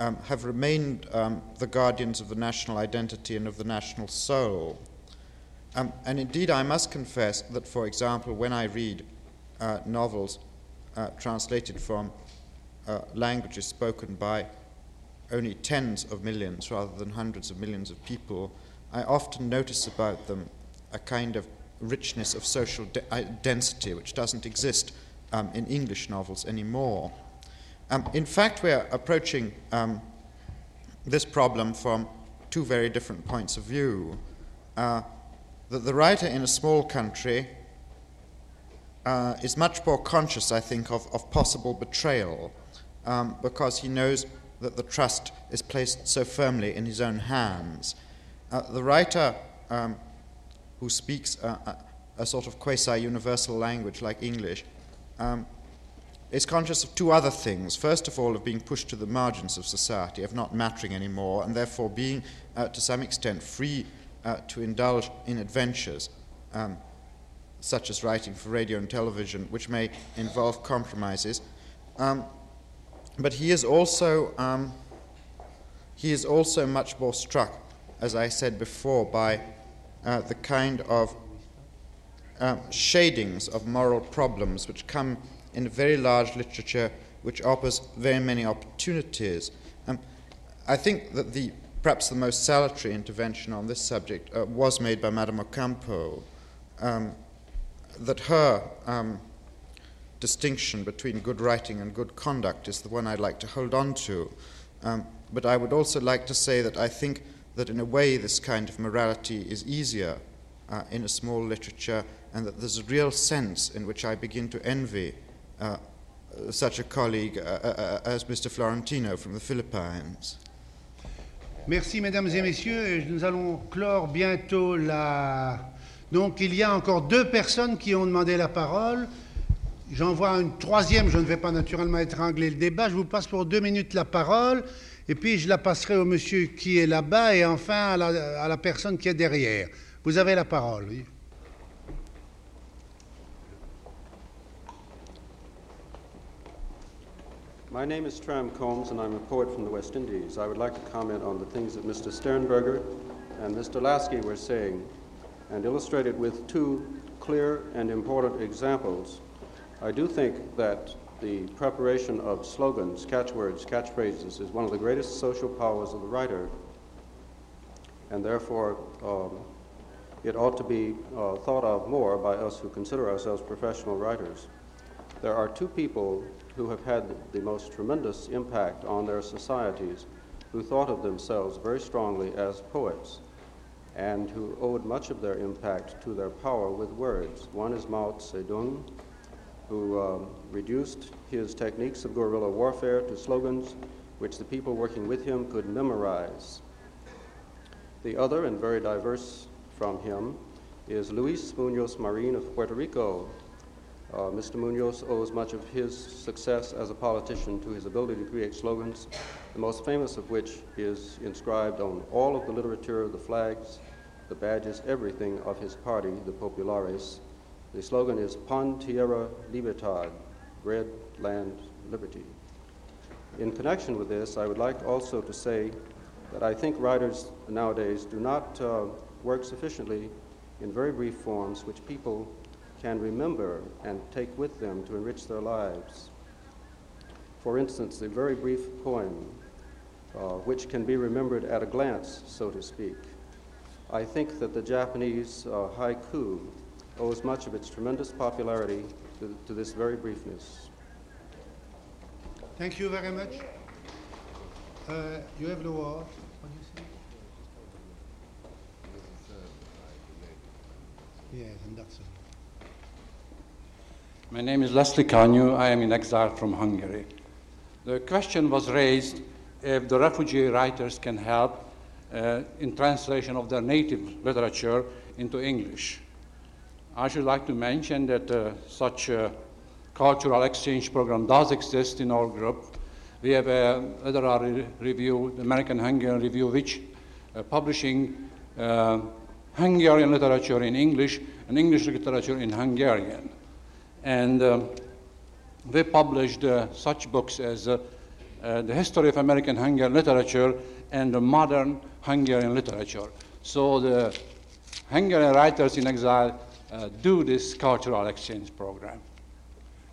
um, have remained um, the guardians of the national identity and of the national soul. Um, and indeed, I must confess that, for example, when I read uh, novels uh, translated from uh, languages spoken by only tens of millions rather than hundreds of millions of people, I often notice about them a kind of richness of social de- density which doesn't exist um, in English novels anymore. Um, in fact, we're approaching um, this problem from two very different points of view. Uh, that the writer in a small country uh, is much more conscious, I think, of, of possible betrayal um, because he knows that the trust is placed so firmly in his own hands. Uh, the writer um, who speaks a, a, a sort of quasi universal language like English um, is conscious of two other things. First of all, of being pushed to the margins of society, of not mattering anymore, and therefore being, uh, to some extent, free uh, to indulge in adventures. Such as writing for radio and television, which may involve compromises. Um, but he is also um, he is also much more struck, as I said before, by uh, the kind of uh, shadings of moral problems which come in very large literature which offers very many opportunities. Um, I think that the perhaps the most salutary intervention on this subject uh, was made by Madame Ocampo. Um, that her um, distinction between good writing and good conduct is the one I'd like to hold on to. Um, but I would also like to say that I think that in a way this kind of morality is easier uh, in a small literature, and that there's a real sense in which I begin to envy uh, such a colleague uh, uh, uh as Mr. Florentino from the Philippines. Merci, mesdames et messieurs. Nous allons clore bientôt la Donc il y a encore deux personnes qui ont demandé la parole. J'en vois une troisième, je ne vais pas naturellement étrangler le débat. Je vous passe pour deux minutes la parole, et puis je la passerai au monsieur qui est là-bas, et enfin à la, personne qui est derrière. Vous avez la parole. My name is Tram Combs, and I'm a poet from the West Indies. I would like to comment on the things that Mr. Sternberger and Mr. Lasky were saying and illustrate it with two clear and important examples. I do think that the preparation of slogans, catchwords, catchphrases is one of the greatest social powers of the writer, and therefore um, it ought to be uh, thought of more by us who consider ourselves professional writers. There are two people who have had the most tremendous impact on their societies who thought of themselves very strongly as poets and who owed much of their impact to their power with words. One is Mao Zedong, who um, reduced his techniques of guerrilla warfare to slogans which the people working with him could memorize. The other, and very diverse from him, is Luis Munoz Marin of Puerto Rico. Uh, Mr. Munoz owes much of his success as a politician to his ability to create slogans the most famous of which is inscribed on all of the literature, of the flags, the badge is everything of his party, the Populares. The slogan is Pan Tierra Libertad, Red Land Liberty. In connection with this, I would like also to say that I think writers nowadays do not uh, work sufficiently in very brief forms which people can remember and take with them to enrich their lives. For instance, a very brief poem uh, which can be remembered at a glance, so to speak. I think that the Japanese uh, haiku owes much of its tremendous popularity to, to this very briefness. Thank you very much. Uh, you have the word. What do you say? Yes, and that's it. My name is Leslie Kanyu. I am in exile from Hungary. The question was raised if the refugee writers can help in translation of their native literature into English. I should like to mention that uh, such a cultural exchange program does exist in our group. We have a literary review, the American Hungarian Review, which uh, publishing uh, Hungarian literature in English and English literature in Hungarian. And um, they published uh, such books as uh, uh, The History of American Hungarian Literature and the Modern Hungarian Literature. So the Hungarian writers in exile uh, do this cultural exchange program.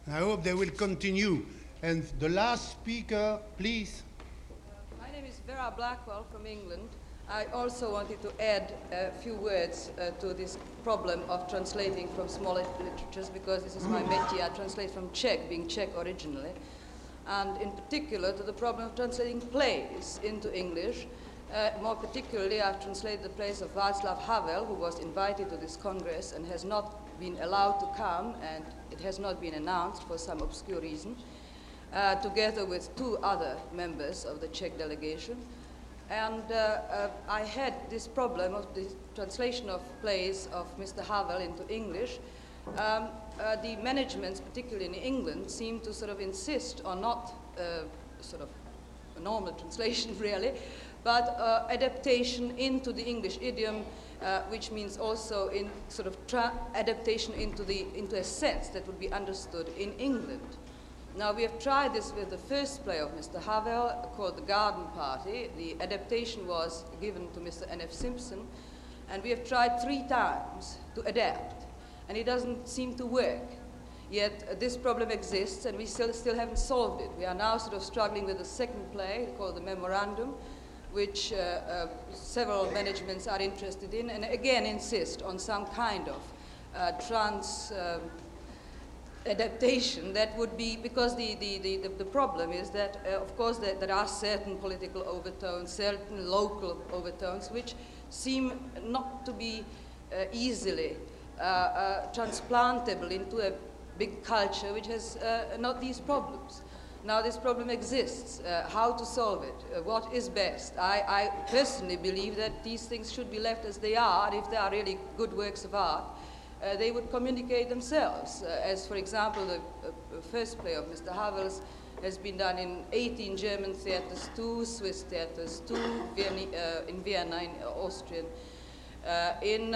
I hope they will continue. And the last speaker, please. My name is Vera Blackwell from England. I also wanted to add a few words uh, to this problem of translating from small literatures because this is my métier. I translate from Czech, being Czech originally, and in particular to the problem of translating plays into English. Uh, more particularly, I've translated the plays of Václav Havel, who was invited to this Congress and has not been allowed to come, and it has not been announced for some obscure reason, uh, together with two other members of the Czech delegation. And uh, uh, I had this problem of the translation of plays of Mr. Havel into English. Um, uh, the managements, particularly in England, seem to sort of insist on not uh, sort of a normal translation, really, but uh, adaptation into the English idiom, uh, which means also in sort of adaptation into, the, into a sense that would be understood in England. Now, we have tried this with the first play of Mr. Havel called The Garden Party. The adaptation was given to Mr. N.F. Simpson, and we have tried three times to adapt, and it doesn't seem to work. Yet uh, this problem exists, and we still, still haven't solved it. We are now sort of struggling with the second play called The Memorandum, which uh, uh, several managements are interested in, and again insist on some kind of uh, trans. Um, adaptation that would be because the, the, the, the, problem is that uh, of course there, there are certain political overtones certain local overtones which seem not to be uh, easily uh, transplantable into a big culture which has not these problems now this problem exists uh, how to solve it what is best I, I personally believe that these things should be left as they are if they are really good works of art uh, they would communicate themselves. Uh, as, for example, the uh, first play of Mr. Havel's has been done in 18 German theaters, two Swiss theaters, two in Vienna, in Austrian, in,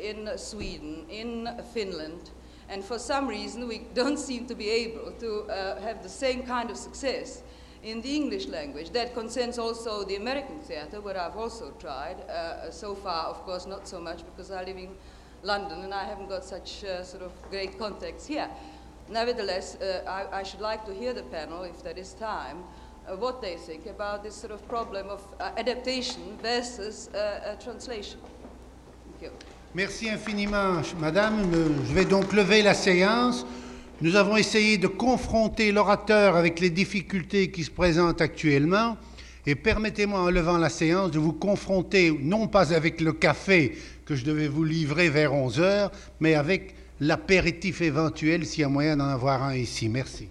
in Sweden, in Finland. And for some reason, we don't seem to be able to have the same kind of success in the English language. That concerns also the American theater, where I've also tried. Uh, so far, of course, not so much because I live in London, and I haven't got such uh, sort of great contacts here. Nevertheless, uh, I, I, should like to hear the panel, if there is time, uh, what they think about this sort of problem of uh, adaptation versus uh, uh, translation. Merci infiniment, Madame. Je vais donc lever la séance. Nous avons essayé de confronter l'orateur avec les difficultés qui se présentent actuellement. Et permettez-moi, en levant la séance, de vous confronter, non pas avec le café que je devais vous livrer vers 11 heures, mais avec l'apéritif éventuel s'il y a moyen d'en avoir un ici. Merci.